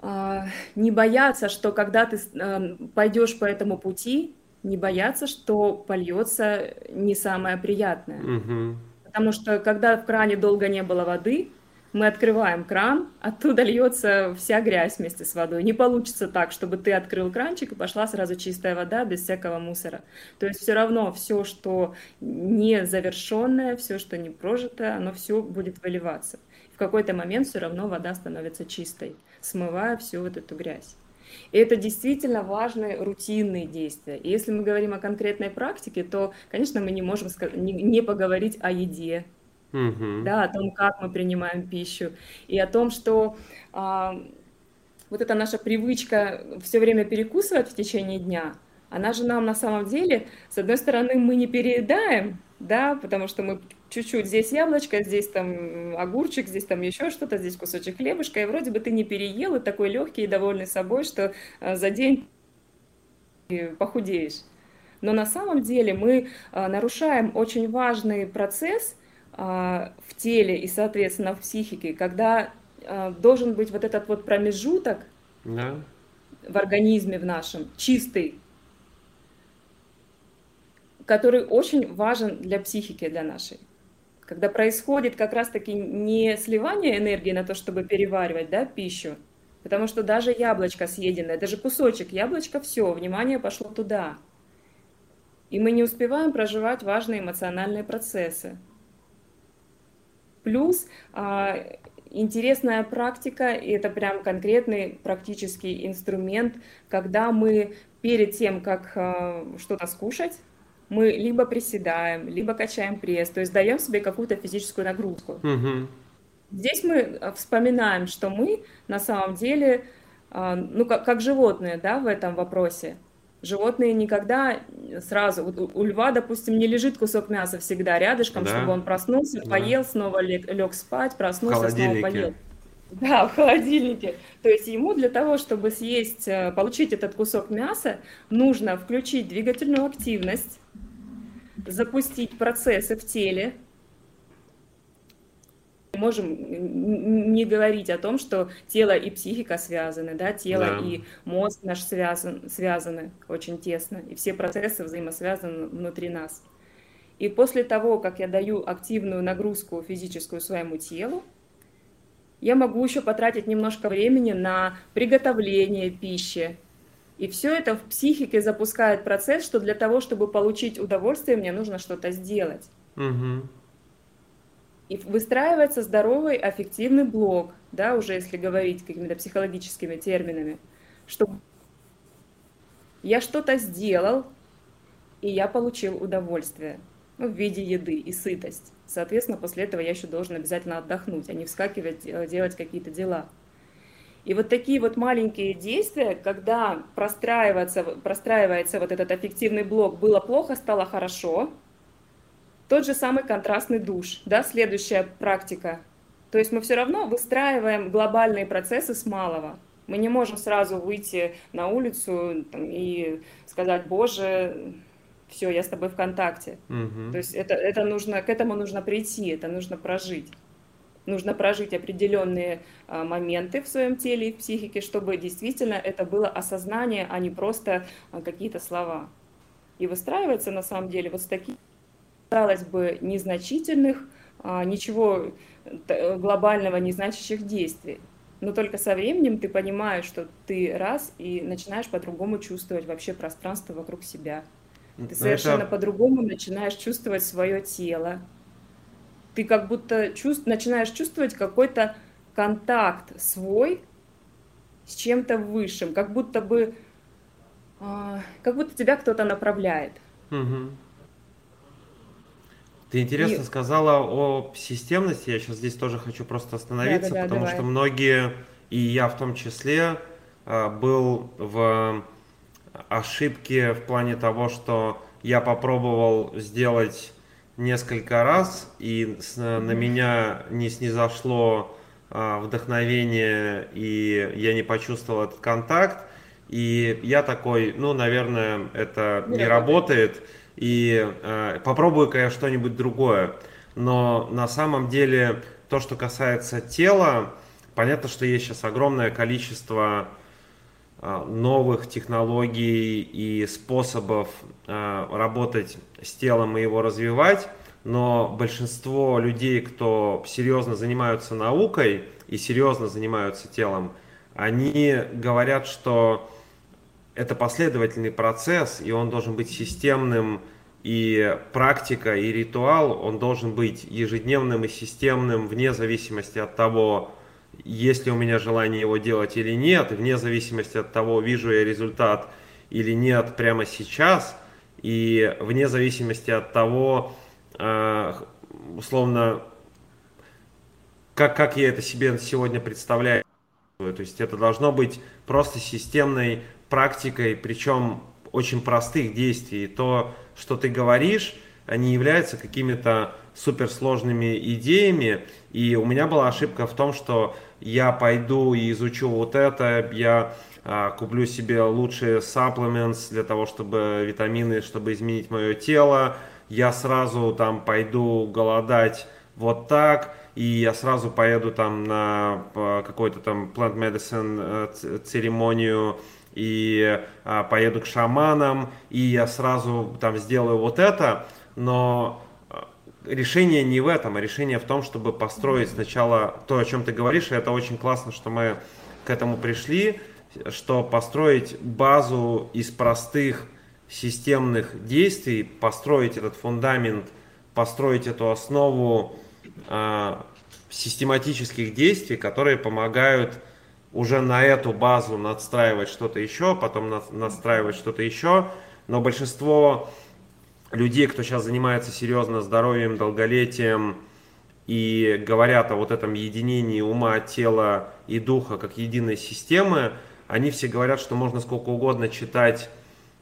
А, не бояться, что когда ты а, пойдешь по этому пути, не бояться, что польется не самое приятное. Угу. Потому что когда в кране долго не было воды, мы открываем кран, оттуда льется вся грязь вместе с водой. Не получится так, чтобы ты открыл кранчик и пошла сразу чистая вода без всякого мусора. То есть все равно все, что не завершенное, все, что не прожитое, оно все будет выливаться. В какой-то момент все равно вода становится чистой, смывая всю вот эту грязь. И это действительно важные рутинные действия. И если мы говорим о конкретной практике, то, конечно, мы не можем не поговорить о еде, угу. да, о том, как мы принимаем пищу, и о том, что а, вот эта наша привычка все время перекусывать в течение дня, она же нам на самом деле, с одной стороны, мы не переедаем, да, потому что мы чуть-чуть здесь яблочко, здесь там огурчик, здесь там еще что-то, здесь кусочек хлебушка, и вроде бы ты не переел, и такой легкий и довольный собой, что э, за день похудеешь. Но на самом деле мы э, нарушаем очень важный процесс э, в теле и, соответственно, в психике, когда должен быть вот этот вот промежуток да. в организме в нашем, чистый, который очень важен для психики, для нашей. Когда происходит как раз-таки не сливание энергии на то, чтобы переваривать да, пищу, потому что даже яблочко съеденное, даже кусочек яблочка, все, внимание пошло туда. И мы не успеваем проживать важные эмоциональные процессы. Плюс а, интересная практика, и это прям конкретный практический инструмент, когда мы перед тем, как а, что-то скушать, мы либо приседаем, либо качаем пресс, то есть даем себе какую-то физическую нагрузку. Угу. Здесь мы э, вспоминаем, что мы на самом деле, а, ну, как, как животные, да, в этом вопросе. Животные никогда сразу, вот у льва, допустим, не лежит кусок мяса всегда рядышком, да. чтобы он проснулся, да. поел, снова лег, лег спать, проснулся, снова поел. Да, в холодильнике. То есть ему для того, чтобы съесть, э, получить этот кусок мяса, нужно включить двигательную активность, запустить процессы в теле. Мы можем не говорить о том, что тело и психика связаны, да, тело да. и мозг наш связан, связаны очень тесно, и все процессы взаимосвязаны внутри нас. И после того, как я даю активную нагрузку физическую своему телу, я могу еще потратить немножко времени на приготовление пищи. И все это в психике запускает процесс, что для того, чтобы получить удовольствие, мне нужно что-то сделать. Угу. И выстраивается здоровый аффективный блок, да, уже если говорить какими-то психологическими терминами, что я что-то сделал, и я получил удовольствие ну, в виде еды и сытость. Соответственно, после этого я еще должен обязательно отдохнуть, а не вскакивать, делать какие-то дела. И вот такие вот маленькие действия, когда простраивается, простраивается вот этот аффективный блок «было плохо, стало хорошо», тот же самый контрастный душ, да, следующая практика. То есть мы все равно выстраиваем глобальные процессы с малого. Мы не можем сразу выйти на улицу там, и сказать, боже, все, я с тобой в контакте. Угу. То есть это, это нужно, к этому нужно прийти, это нужно прожить. Нужно прожить определенные а, моменты в своем теле и в психике, чтобы действительно это было осознание, а не просто а, какие-то слова. И выстраивается на самом деле вот с таких, казалось бы, незначительных, а, ничего глобального не значащих действий. Но только со временем ты понимаешь, что ты раз и начинаешь по-другому чувствовать вообще пространство вокруг себя. Ты совершенно это... по-другому начинаешь чувствовать свое тело. Ты как будто чувств... начинаешь чувствовать какой-то контакт свой с чем-то высшим, как будто бы, э, как будто тебя кто-то направляет. Угу. Ты интересно и... сказала о системности. Я сейчас здесь тоже хочу просто остановиться, да, да, да, потому давай. что многие, и я в том числе, а, был в ошибки в плане того, что я попробовал сделать несколько раз, и на меня не снизошло а, вдохновение, и я не почувствовал этот контакт. И я такой, ну, наверное, это не, не работает, работает и э, попробую-ка я что-нибудь другое. Но на самом деле то, что касается тела, понятно, что есть сейчас огромное количество а, новых технологий и способов а, работать с телом и его развивать, но большинство людей, кто серьезно занимаются наукой и серьезно занимаются телом, они говорят, что это последовательный процесс, и он должен быть системным, и практика, и ритуал, он должен быть ежедневным и системным вне зависимости от того, есть ли у меня желание его делать или нет, вне зависимости от того, вижу я результат или нет прямо сейчас, и вне зависимости от того, э, условно, как, как я это себе сегодня представляю. То есть это должно быть просто системной практикой, причем очень простых действий. То, что ты говоришь, они являются какими-то суперсложными идеями. И у меня была ошибка в том, что я пойду и изучу вот это, я а, куплю себе лучшие supplements для того, чтобы витамины, чтобы изменить мое тело. Я сразу там пойду голодать вот так, и я сразу поеду там на какой-то там plant medicine э, церемонию и а, поеду к шаманам, и я сразу там сделаю вот это, но решение не в этом, а решение в том, чтобы построить сначала то, о чем ты говоришь, и это очень классно, что мы к этому пришли, что построить базу из простых системных действий, построить этот фундамент, построить эту основу э, систематических действий, которые помогают уже на эту базу надстраивать что-то еще, потом настраивать что-то еще. Но большинство людей, кто сейчас занимается серьезно здоровьем, долголетием и говорят о вот этом единении ума, тела и духа как единой системы, они все говорят, что можно сколько угодно читать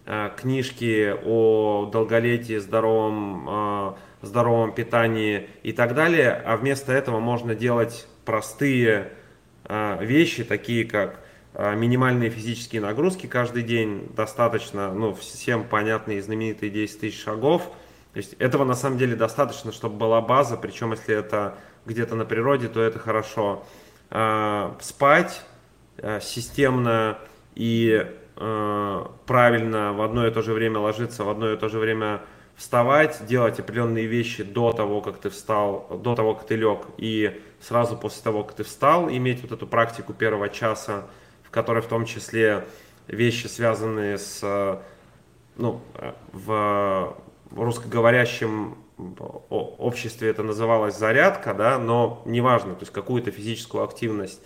э, книжки о долголетии, здоровом, э, здоровом питании и так далее, а вместо этого можно делать простые э, вещи, такие как минимальные физические нагрузки каждый день достаточно, ну, всем понятные знаменитые 10 тысяч шагов. То есть этого на самом деле достаточно, чтобы была база, причем если это где-то на природе, то это хорошо. А, спать а, системно и правильно в одно и то же время ложиться, в одно и то же время вставать, делать определенные вещи до того, как ты встал, до того, как ты лег, и сразу после того, как ты встал, иметь вот эту практику первого часа, в которой в том числе вещи, связанные с, ну, в русскоговорящем обществе это называлось зарядка, да, но неважно, то есть какую-то физическую активность,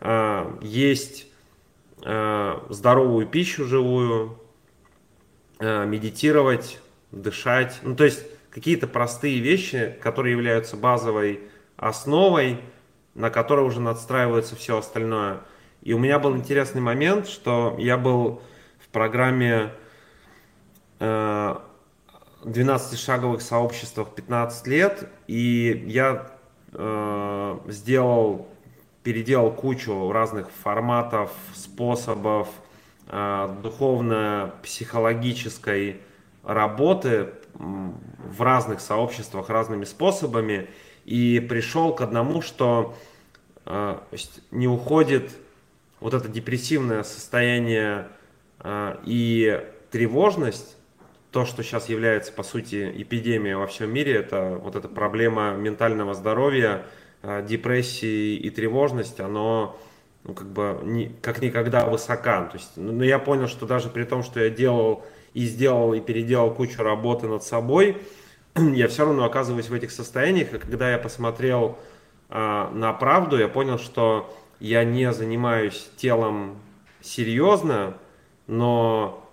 а, есть здоровую пищу живую, медитировать, дышать. Ну, то есть какие-то простые вещи, которые являются базовой основой, на которой уже надстраивается все остальное. И у меня был интересный момент, что я был в программе 12-шаговых э, сообществах 15 лет, и я э, сделал, переделал кучу разных форматов, способов э, духовно-психологической работы в разных сообществах разными способами. И пришел к одному, что э, не уходит вот это депрессивное состояние э, и тревожность, то, что сейчас является, по сути, эпидемией во всем мире, это вот эта проблема ментального здоровья, э, депрессии и тревожность, оно ну, как бы не, как никогда высока. То есть, ну, я понял, что даже при том, что я делал и сделал и переделал кучу работы над собой, я все равно оказываюсь в этих состояниях. И когда я посмотрел э, на правду, я понял, что я не занимаюсь телом серьезно, но,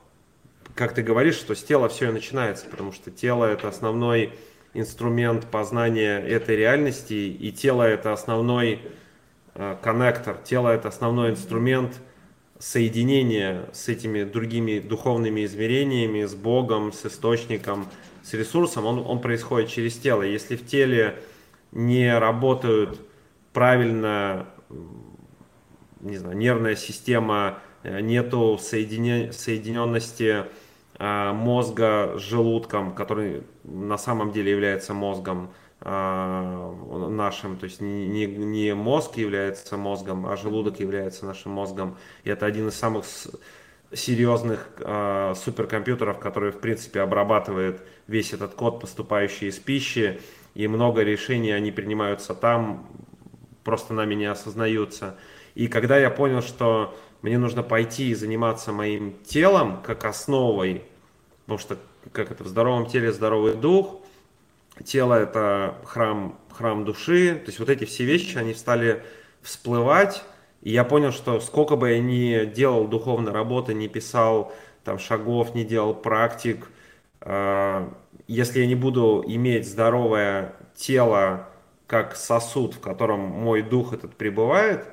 как ты говоришь, что с тела все и начинается, потому что тело это основной инструмент познания этой реальности, и тело это основной э, коннектор, тело это основной инструмент соединение с этими другими духовными измерениями, с Богом, с источником, с ресурсом, он, он происходит через тело. Если в теле не работают правильно, не знаю, нервная система, э, нету соединен, соединенности э, мозга с желудком, который на самом деле является мозгом, а, нашим, то есть не, не, не мозг является мозгом, а желудок является нашим мозгом. И это один из самых серьезных э, суперкомпьютеров, который, в принципе, обрабатывает весь этот код, поступающий из пищи, и много решений они принимаются там, просто нами не осознаются. И когда я понял, что мне нужно пойти и заниматься моим телом как основой, потому что как это в здоровом теле здоровый дух, тело это храм, храм души, то есть вот эти все вещи, они стали всплывать, и я понял, что сколько бы я ни делал духовной работы, не писал там шагов, не делал практик, э, если я не буду иметь здоровое тело как сосуд, в котором мой дух этот пребывает,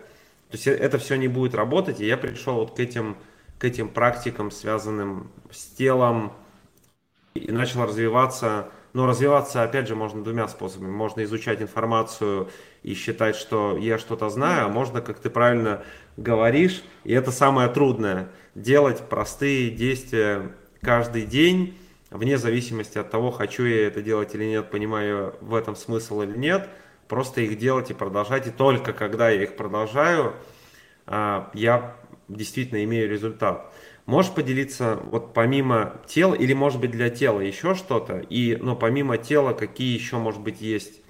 то есть это все не будет работать, и я пришел вот к этим, к этим практикам, связанным с телом, и начал развиваться но развиваться, опять же, можно двумя способами. Можно изучать информацию и считать, что я что-то знаю, а можно, как ты правильно говоришь, и это самое трудное, делать простые действия каждый день, вне зависимости от того, хочу я это делать или нет, понимаю в этом смысл или нет, просто их делать и продолжать. И только когда я их продолжаю, а, я действительно имею результат. Можешь поделиться вот помимо тела или может быть для тела еще что-то? И, но помимо тела, какие еще, может быть, есть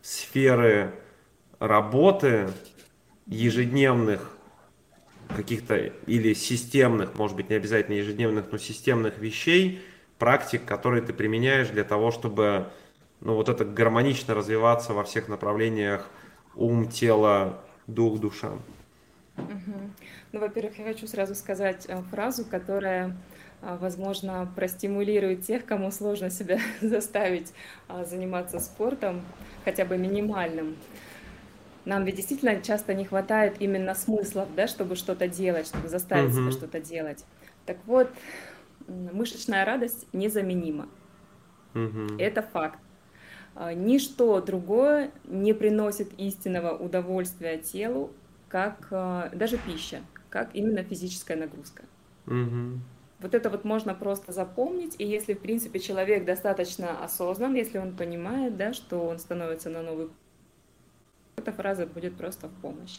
сферы работы ежедневных каких-то или системных, может быть, не обязательно ежедневных, но системных вещей, практик, которые ты применяешь для того, чтобы ну, вот это гармонично развиваться во всех направлениях ум, тело, дух, душа. Угу. Ну, во-первых, я хочу сразу сказать э, фразу, которая, э, возможно, простимулирует тех, кому сложно себя заставить э, заниматься спортом, хотя бы минимальным. Нам ведь действительно часто не хватает именно смыслов, да, чтобы что-то делать, чтобы заставить угу. себя что-то делать. Так вот, мышечная радость незаменима. Угу. Это факт. Ничто другое не приносит истинного удовольствия телу, как даже пища как именно физическая нагрузка. Угу. Вот это вот можно просто запомнить, и если, в принципе, человек достаточно осознан, если он понимает, да, что он становится на новый эта фраза будет просто в помощь.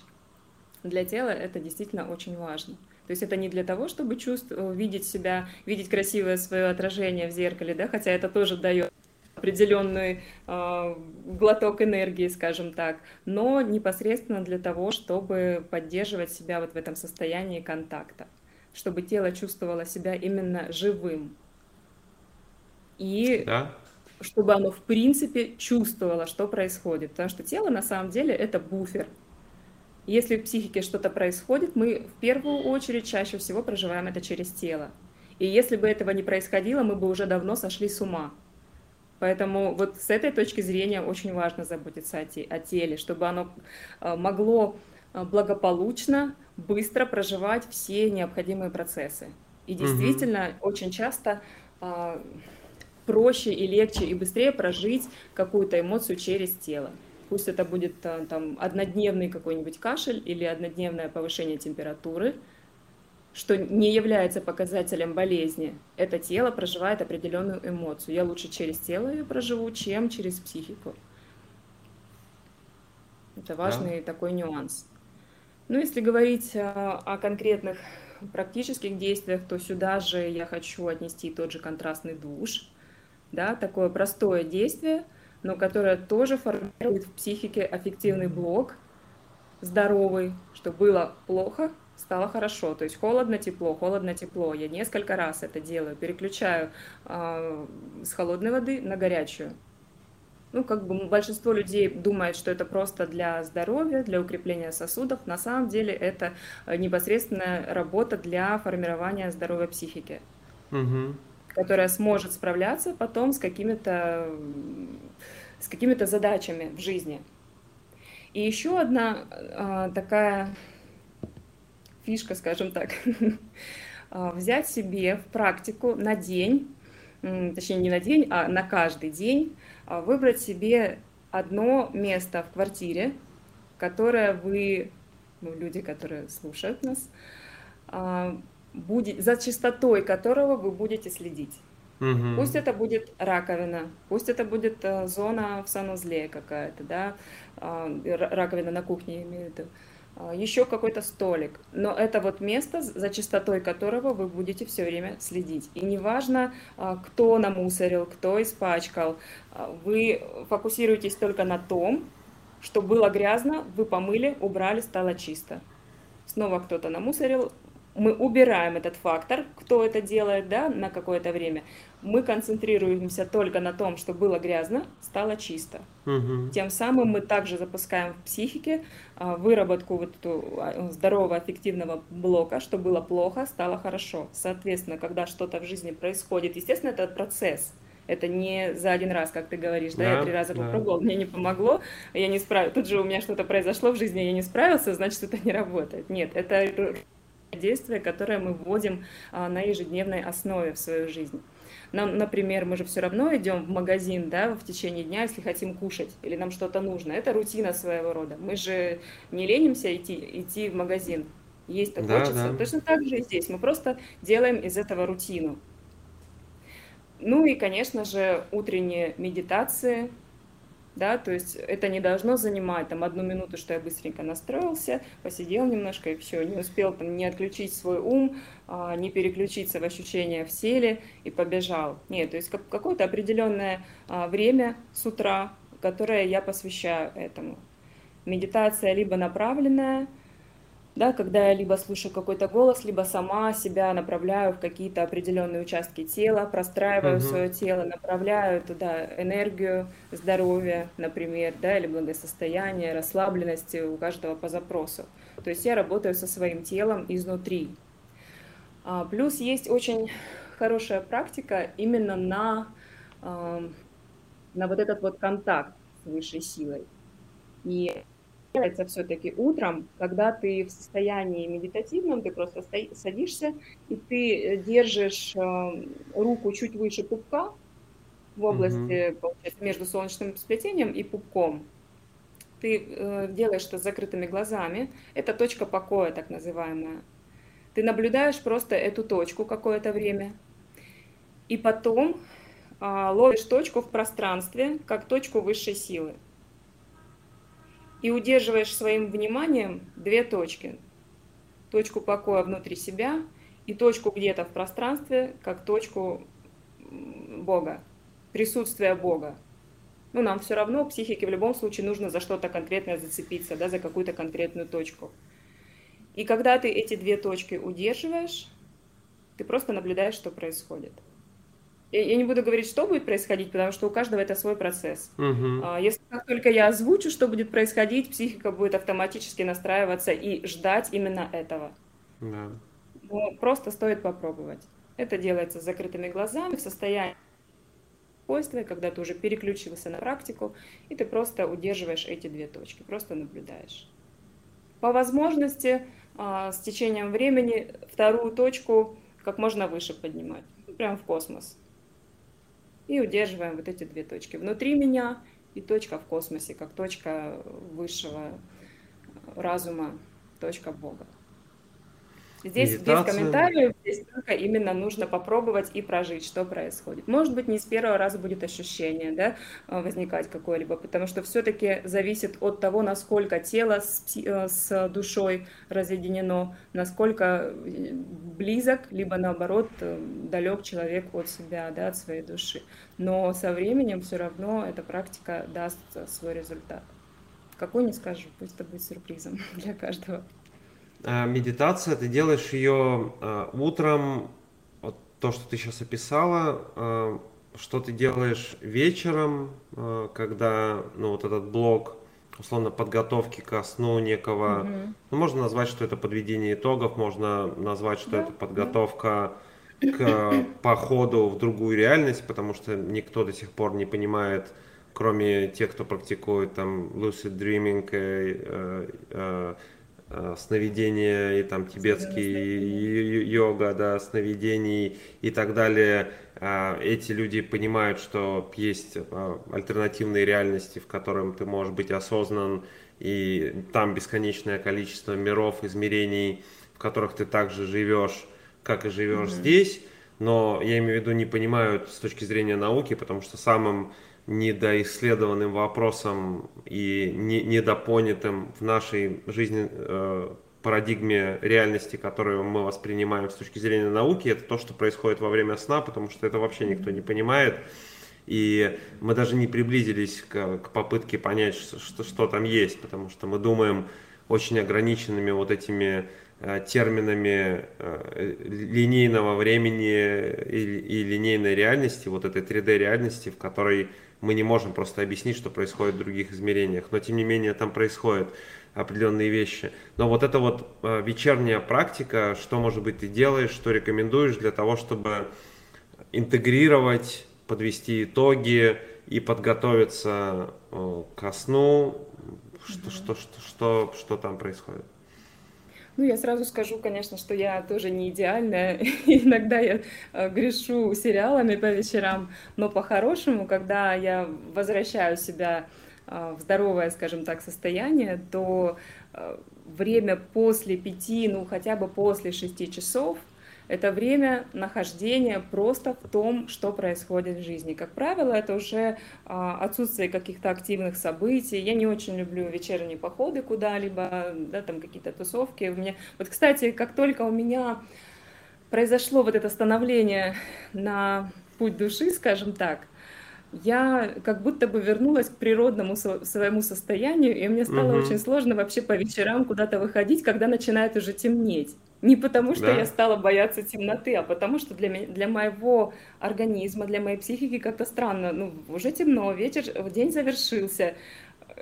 Для тела это действительно очень важно. То есть это не для того, чтобы чувствовать, видеть себя, видеть красивое свое отражение в зеркале, да, хотя это тоже дает определенный э, глоток энергии, скажем так, но непосредственно для того, чтобы поддерживать себя вот в этом состоянии контакта, чтобы тело чувствовало себя именно живым. И да. чтобы оно в принципе чувствовало, что происходит, потому что тело на самом деле это буфер. Если в психике что-то происходит, мы в первую очередь чаще всего проживаем это через тело. И если бы этого не происходило, мы бы уже давно сошли с ума. Поэтому вот с этой точки зрения очень важно заботиться о, те, о теле, чтобы оно э, могло э, благополучно, быстро проживать все необходимые процессы. И действительно, угу. очень часто э, проще и легче и быстрее прожить какую-то эмоцию через тело. Пусть это будет там однодневный какой-нибудь кашель или однодневное повышение температуры – что не является показателем болезни. Это тело проживает определенную эмоцию. Я лучше через тело ее проживу, чем через психику. Это важный да. такой нюанс. Ну, если говорить о, о конкретных практических действиях, то сюда же я хочу отнести тот же контрастный душ. Да, такое простое действие, но которое тоже формирует в психике аффективный блок, здоровый, что было плохо, стало хорошо. То есть холодно-тепло, холодно-тепло. Я несколько раз это делаю, переключаю э, с холодной воды на горячую. Ну, как бы большинство людей думает, что это просто для здоровья, для укрепления сосудов. На самом деле это э, непосредственная работа для формирования здоровой психики, угу. которая сможет справляться потом с какими-то с какими-то задачами в жизни. И еще одна э, такая фишка, скажем так, а, взять себе в практику на день, точнее не на день, а на каждый день, а, выбрать себе одно место в квартире, которое вы, ну, люди, которые слушают нас, а, будет, за чистотой которого вы будете следить. Угу. Пусть это будет раковина, пусть это будет зона в санузле какая-то, да, раковина на кухне, я имею в виду. А, еще какой-то столик. Но это вот место, за чистотой которого вы будете все время следить. И неважно, а, кто намусорил, кто испачкал, а, вы фокусируетесь только на том, что было грязно, вы помыли, убрали, стало чисто. Снова кто-то намусорил, мы убираем этот фактор, кто это делает, да, на какое-то время, мы концентрируемся только на том, что было грязно, стало чисто. Угу. Тем самым мы также запускаем в психике а, выработку вот эту а, здорового аффективного блока, что было плохо, стало хорошо. Соответственно, когда что-то в жизни происходит, естественно, это процесс. Это не за один раз, как ты говоришь, да, да я три раза да. попробовал, мне не помогло, я не справился. Тут же у меня что-то произошло в жизни, я не справился, значит, это не работает. Нет, это действие, которое мы вводим а, на ежедневной основе в свою жизнь. Нам, например, мы же все равно идем в магазин, да, в течение дня, если хотим кушать, или нам что-то нужно. Это рутина своего рода. Мы же не ленимся идти, идти в магазин. Есть-то да, хочется. Да. Точно так же и здесь. Мы просто делаем из этого рутину. Ну и, конечно же, утренние медитации, да, то есть это не должно занимать там одну минуту, что я быстренько настроился, посидел немножко и все, не успел там не отключить свой ум, а, не переключиться в ощущения в теле и побежал. Нет, то есть какое-то определенное а, время с утра, которое я посвящаю этому. Медитация либо направленная, да, когда я либо слушаю какой-то голос, либо сама себя направляю в какие-то определенные участки тела, простраиваю угу. свое тело, направляю туда энергию, здоровье, например, да, или благосостояние, расслабленности у каждого по запросу. То есть я работаю со своим телом изнутри. А, плюс есть очень хорошая практика именно на, на вот этот вот контакт с высшей силой. И делается все-таки утром, когда ты в состоянии медитативном, ты просто садишься, и ты э, держишь э, руку чуть выше пупка, в области, получается, между солнечным сплетением и пупком. Ты э, делаешь это с закрытыми глазами. Это точка покоя, так называемая. Ты наблюдаешь просто эту точку какое-то время. И потом э, ловишь точку в пространстве, как точку высшей силы и удерживаешь своим вниманием две точки. точку покоя внутри себя и точку где-то в пространстве, как точку Бога, присутствия Бога. Ну, нам все равно, психике в любом случае нужно за что-то конкретное зацепиться, да, за какую-то конкретную точку. И когда ты эти две точки удерживаешь, ты просто наблюдаешь, что происходит. Я, не буду говорить, что будет происходить, потому что у каждого это свой процесс. Угу. Если как только я озвучу, что будет происходить, психика будет автоматически настраиваться и ждать именно этого. Да. Но просто стоит попробовать. Это делается с закрытыми глазами, в состоянии спокойствия, когда ты уже переключился на практику, и ты просто удерживаешь эти две точки, просто наблюдаешь. По возможности а, с течением времени вторую точку как можно выше поднимать, прям в космос. И удерживаем вот эти две точки внутри меня и точка в космосе, как точка высшего разума, точка Бога. Здесь Медитация. без комментариев, здесь только именно нужно попробовать и прожить, что происходит. Может быть, не с первого раза будет ощущение да, э, возникать какое-либо, потому что все-таки зависит от того, насколько тело с, э, с душой разъединено, насколько э, близок, либо наоборот далек человек от себя, да, от своей души. Но со временем все равно эта практика даст свой результат. Какой не скажу, пусть это будет сюрпризом для каждого. Э, медитация, ты делаешь ее э, утром, вот то, что ты сейчас описала, э, что ты делаешь вечером, когда, ну, вот этот блок, условно, подготовки ко сну некого, угу. ну, можно назвать, что это подведение итогов, можно назвать, что да, это подготовка да. к походу в другую реальность, потому что никто до сих пор не понимает, кроме тех, кто практикует там lucid dreaming, Э, сновидения и там тибетский йога, да, сновидений и так далее. А, эти люди понимают, что есть а, альтернативные реальности, в котором ты можешь быть осознан, и там бесконечное количество миров, измерений, в которых ты также живешь, как и живешь mm-hmm. здесь. Но я имею в виду, не понимают с точки зрения науки, потому что самым недоисследованным вопросом и не, недопонятым в нашей жизни э, парадигме реальности, которую мы воспринимаем с точки зрения науки, это то, что происходит во время сна, потому что это вообще никто не понимает. И мы даже не приблизились к, к попытке понять, что, что, что там есть, потому что мы думаем очень ограниченными вот этими э, терминами э, линейного времени и, и линейной реальности, вот этой 3D реальности, в которой мы не можем просто объяснить, что происходит в других измерениях. Но тем не менее там происходят определенные вещи. Но вот эта вот э, вечерняя практика, что, может быть, ты делаешь, что рекомендуешь для того, чтобы интегрировать, подвести итоги и подготовиться э, ко сну, что, что, что, что, что там происходит? Ну, я сразу скажу, конечно, что я тоже не идеальная. Иногда я э, грешу сериалами по вечерам, но по-хорошему, когда я возвращаю себя э, в здоровое, скажем так, состояние, то э, время после пяти, ну хотя бы после шести часов – это время нахождения просто в том, что происходит в жизни. Как правило, это уже а, отсутствие каких-то активных событий. Я не очень люблю вечерние походы куда-либо, да, там какие-то тусовки. У меня... Вот, кстати, как только у меня произошло вот это становление на путь души, скажем так, я как будто бы вернулась к природному своему состоянию, и мне стало угу. очень сложно вообще по вечерам куда-то выходить, когда начинает уже темнеть. Не потому, что да. я стала бояться темноты, а потому, что для, меня, для моего организма, для моей психики как-то странно. Ну, уже темно, вечер, день завершился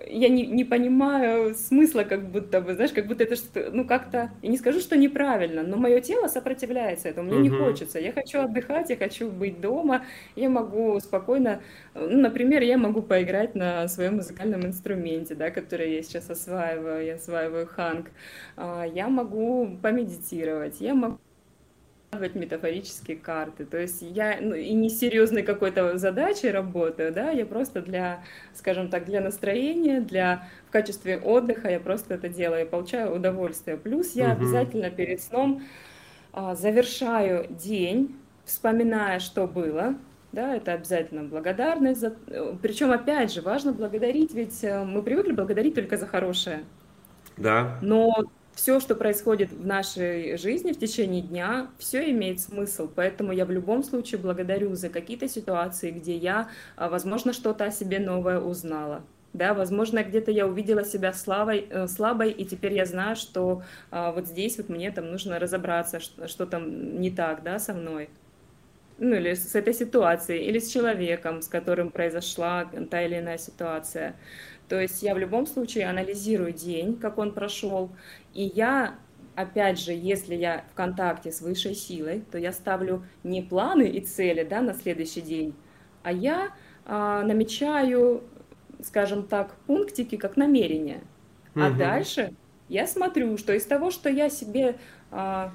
я не, не понимаю смысла, как будто бы, знаешь, как будто это что ну, как-то, я не скажу, что неправильно, но мое тело сопротивляется этому, мне uh-huh. не хочется, я хочу отдыхать, я хочу быть дома, я могу спокойно, ну, например, я могу поиграть на своем музыкальном инструменте, да, который я сейчас осваиваю, я осваиваю ханг, а, я могу помедитировать, я могу метафорические карты. То есть я ну, и не серьезной какой-то задачей работаю, да, я просто для, скажем так, для настроения, для в качестве отдыха я просто это делаю, и получаю удовольствие. Плюс я угу. обязательно перед сном а, завершаю день, вспоминая, что было, да, это обязательно благодарность. За... Причем, опять же, важно благодарить, ведь э, мы привыкли благодарить только за хорошее. Да. Но все, что происходит в нашей жизни в течение дня, все имеет смысл. Поэтому я в любом случае благодарю за какие-то ситуации, где я, а, возможно, что-то о себе новое узнала. Да, возможно, где-то я увидела себя слабой, э, слабой, и теперь я знаю, что а, вот здесь вот мне там нужно разобраться, что, что там не так, да, со мной. Ну, или с этой ситуацией, или с человеком, с которым произошла та или иная ситуация. То есть я в любом случае анализирую день, как он прошел, и я, опять же, если я в контакте с высшей силой, то я ставлю не планы и цели да, на следующий день, а я а, намечаю, скажем так, пунктики как намерение. А угу. дальше я смотрю, что из того, что я себе а,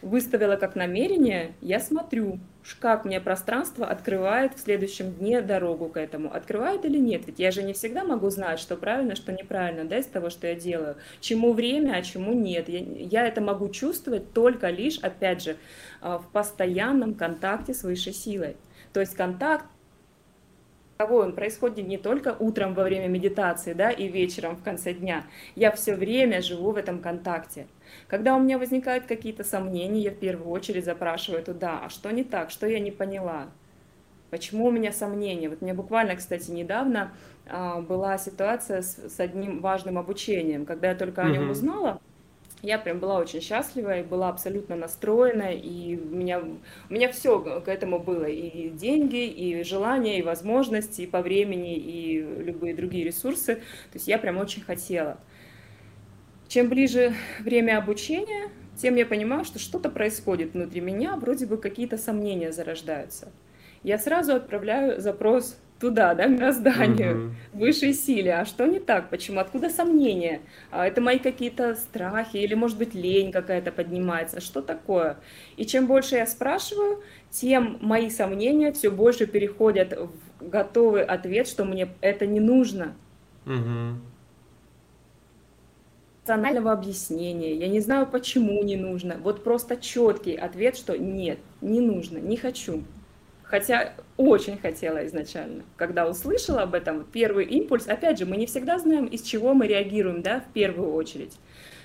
выставила как намерение, я смотрю, как мне пространство открывает в следующем дне дорогу к этому. Открывает или нет? Ведь я же не всегда могу знать, что правильно, что неправильно, да, из того, что я делаю. Чему время, а чему нет. Я, я это могу чувствовать только лишь, опять же, а, в постоянном контакте с высшей силой. То есть контакт он происходит не только утром во время медитации, да, и вечером в конце дня. Я все время живу в этом контакте. Когда у меня возникают какие-то сомнения, я в первую очередь запрашиваю туда, а что не так, что я не поняла, почему у меня сомнения. Вот мне буквально, кстати, недавно а, была ситуация с, с одним важным обучением, когда я только о нем узнала, я прям была очень счастлива и была абсолютно настроена, и у меня, у меня все к этому было, и деньги, и желания, и возможности, и по времени, и любые другие ресурсы. То есть я прям очень хотела. Чем ближе время обучения, тем я понимаю, что что-то происходит внутри меня, вроде бы какие-то сомнения зарождаются. Я сразу отправляю запрос туда, да, мирозданию, угу. высшей силе. А что не так? Почему? Откуда сомнения? А это мои какие-то страхи или, может быть, лень какая-то поднимается? Что такое? И чем больше я спрашиваю, тем мои сомнения все больше переходят в готовый ответ, что мне это не нужно. Угу рационального объяснения, я не знаю, почему не нужно. Вот просто четкий ответ, что нет, не нужно, не хочу. Хотя очень хотела изначально. Когда услышала об этом, первый импульс, опять же, мы не всегда знаем, из чего мы реагируем, да, в первую очередь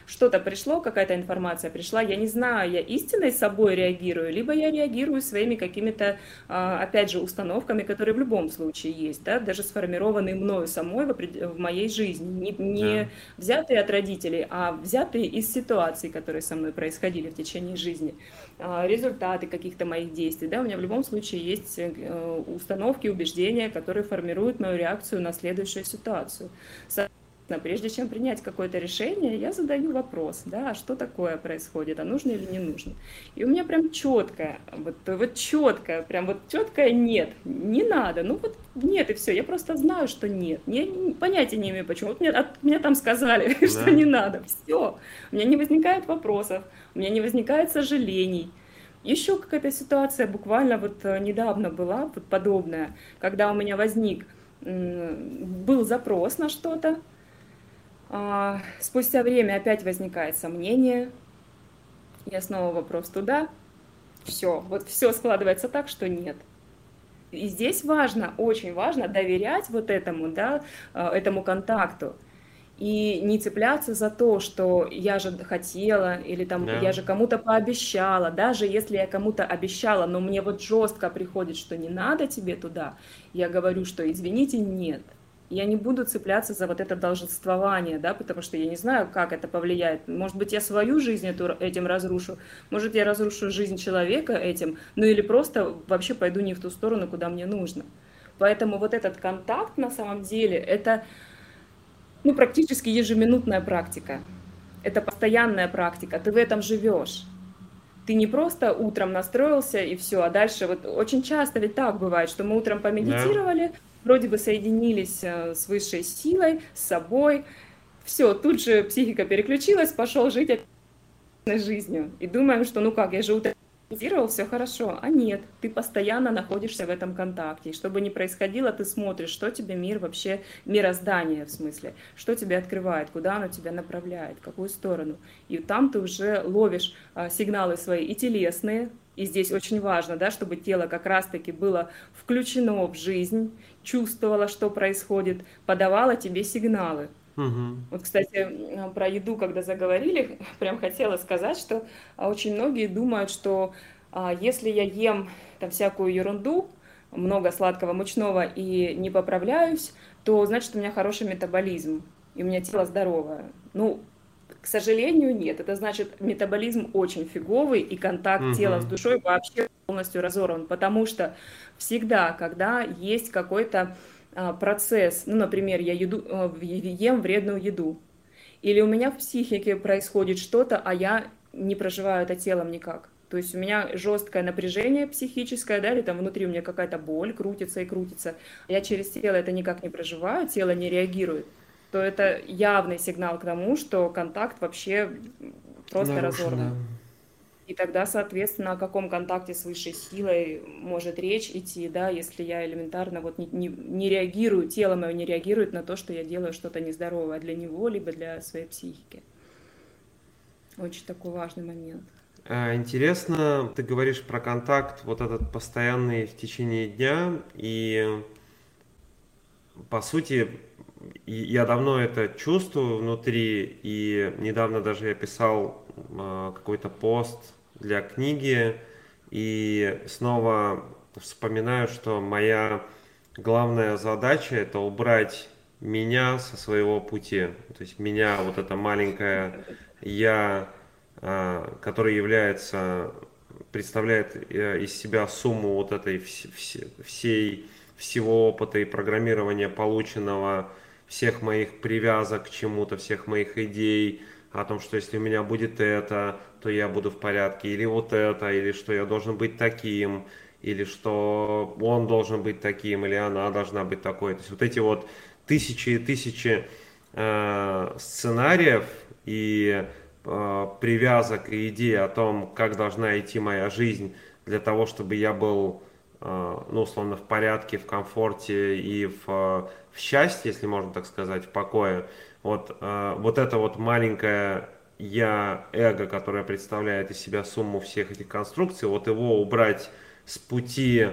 что-то пришло, какая-то информация пришла, я не знаю, я истинной собой реагирую, либо я реагирую своими какими-то, а, опять же, установками, которые в любом случае есть, да, даже сформированные мною самой в, моей жизни, не, не да. взятые от родителей, а взятые из ситуаций, которые со мной происходили в течение жизни, а, результаты каких-то моих действий, да, у меня в любом случае есть э, установки, убеждения, которые формируют мою реакцию на следующую ситуацию прежде чем принять какое-то решение, я задаю вопрос, да, а что такое происходит, а нужно или не нужно. И у меня прям четкое, вот, вот четкое, прям вот четкое нет, не надо, ну вот нет и все, я просто знаю, что нет, я понятия не имею почему, вот мне, от, мне там сказали, да. что не надо, все, у меня не возникает вопросов, у меня не возникает сожалений, еще какая-то ситуация буквально вот э, недавно была, вот подобная, когда у меня возник, был запрос на что-то, спустя время опять возникает сомнение. Я снова вопрос туда. Все, вот все складывается так, что нет. И здесь важно, очень важно доверять вот этому, да, а, этому контакту и не цепляться за то, что я же хотела или там да. я же кому-то пообещала, даже если я кому-то обещала, но мне вот жестко приходит, что не надо тебе туда, я говорю, что извините, нет я не буду цепляться за вот это долженствование, да, потому что я не знаю, как это повлияет. Может быть, я свою жизнь эту, этим разрушу, может, я разрушу жизнь человека этим, ну или просто вообще пойду не в ту сторону, куда мне нужно. Поэтому вот этот контакт на самом деле это ну, практически ежеминутная практика. Это постоянная практика, ты в этом живешь. Ты не просто утром настроился и все, а дальше вот очень часто ведь так бывает, что мы утром помедитировали, yeah вроде бы соединились э, с высшей силой, с собой. Все, тут же психика переключилась, пошел жить жизнью. И думаем, что ну как, я же утилизировал, все хорошо. А нет, ты постоянно находишься в этом контакте. И что бы ни происходило, ты смотришь, что тебе мир вообще, мироздание в смысле, что тебе открывает, куда оно тебя направляет, в какую сторону. И там ты уже ловишь а, сигналы свои и телесные, и здесь очень важно, да, чтобы тело как раз-таки было включено в жизнь, чувствовало, что происходит, подавало тебе сигналы. Угу. Вот, кстати, про еду, когда заговорили, прям хотела сказать, что а, очень многие думают, что а, если я ем там всякую ерунду, много сладкого мучного и не поправляюсь, то значит у меня хороший метаболизм и у меня тело здоровое. Ну, к сожалению, нет. Это значит, метаболизм очень фиговый, и контакт угу. тела с душой вообще полностью разорван. Потому что всегда, когда есть какой-то а, процесс, ну, например, я еду, а, ем вредную еду, или у меня в психике происходит что-то, а я не проживаю это телом никак. То есть у меня жесткое напряжение психическое, да, или там внутри у меня какая-то боль крутится и крутится. Я через тело это никак не проживаю, тело не реагирует то это явный сигнал к тому, что контакт вообще просто Нарушен, разорван. Да. И тогда, соответственно, о каком контакте с высшей силой может речь идти, да, если я элементарно вот не, не, не реагирую, тело мое не реагирует на то, что я делаю что-то нездоровое для него, либо для своей психики. Очень такой важный момент. А, интересно, ты говоришь про контакт вот этот постоянный в течение дня, и по сути я давно это чувствую внутри, и недавно даже я писал а, какой-то пост для книги, и снова вспоминаю, что моя главная задача это убрать меня со своего пути. То есть меня, вот это маленькое я, а, который является, представляет э, из себя сумму вот этой всей, всего опыта и программирования, полученного всех моих привязок к чему-то, всех моих идей о том, что если у меня будет это, то я буду в порядке, или вот это, или что я должен быть таким, или что он должен быть таким, или она должна быть такой. То есть вот эти вот тысячи и тысячи э, сценариев и э, привязок и идей о том, как должна идти моя жизнь для того, чтобы я был, ну, условно, в порядке, в комфорте и в в счастье, если можно так сказать, в покое, вот, э, вот это вот маленькое я, эго, которое представляет из себя сумму всех этих конструкций, вот его убрать с пути,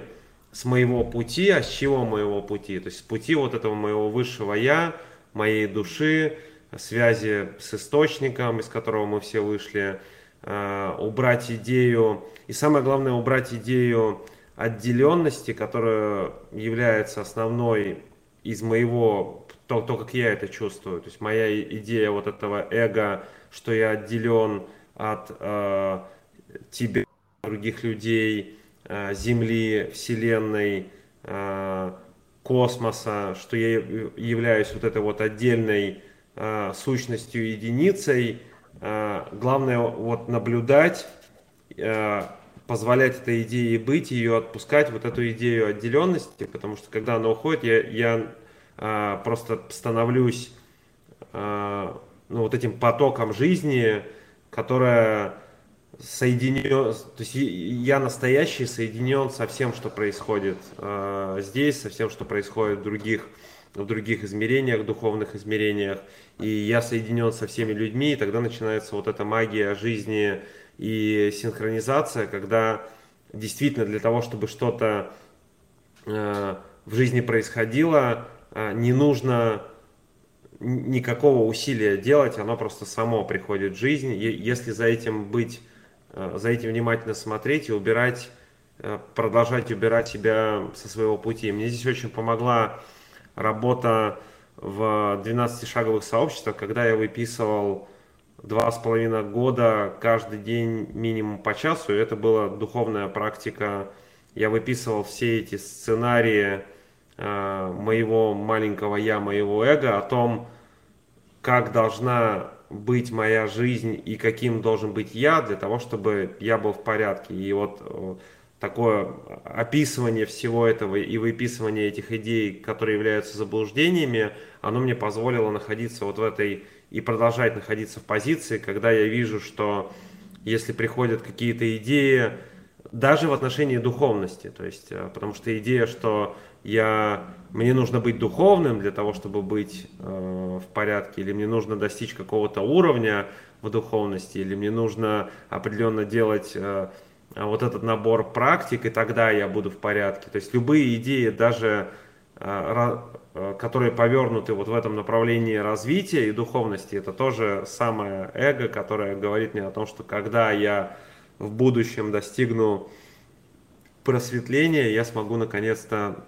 с моего пути, а с чего моего пути? То есть с пути вот этого моего высшего я, моей души, связи с источником, из которого мы все вышли, э, убрать идею, и самое главное, убрать идею отделенности, которая является основной из моего, то, то, как я это чувствую. То есть моя идея вот этого эго, что я отделен от э, тебя, других людей, э, Земли, Вселенной, э, космоса, что я являюсь вот этой вот отдельной э, сущностью, единицей. Э, главное вот наблюдать, э, позволять этой идее быть, ее отпускать, вот эту идею отделенности, потому что когда она уходит, я, я а, просто становлюсь а, ну, вот этим потоком жизни, которая соединен, то есть я настоящий соединен со всем, что происходит э, здесь, со всем, что происходит в других, в других измерениях, духовных измерениях, и я соединен со всеми людьми, и тогда начинается вот эта магия жизни, и синхронизация, когда действительно для того, чтобы что-то э, в жизни происходило, э, не нужно никакого усилия делать, оно просто само приходит в жизнь. Если за этим быть, э, за этим внимательно смотреть и убирать, продолжать убирать себя со своего пути. Мне здесь очень помогла работа в 12-шаговых сообществах, когда я выписывал два с половиной года каждый день минимум по часу. Это была духовная практика. Я выписывал все эти сценарии э, моего маленького я, моего эго о том, как должна быть моя жизнь и каким должен быть я для того, чтобы я был в порядке. И вот э, такое описывание всего этого и выписывание этих идей, которые являются заблуждениями, оно мне позволило находиться вот в этой и продолжать находиться в позиции, когда я вижу, что если приходят какие-то идеи, даже в отношении духовности, то есть, э, потому что идея, что я, мне нужно быть духовным для того, чтобы быть э, в порядке, или мне нужно достичь какого-то уровня в духовности, или мне нужно определенно делать э, вот этот набор практик, и тогда я буду в порядке. То есть любые идеи, даже э, которые повернуты вот в этом направлении развития и духовности, это тоже самое эго, которое говорит мне о том, что когда я в будущем достигну просветления, я смогу наконец-то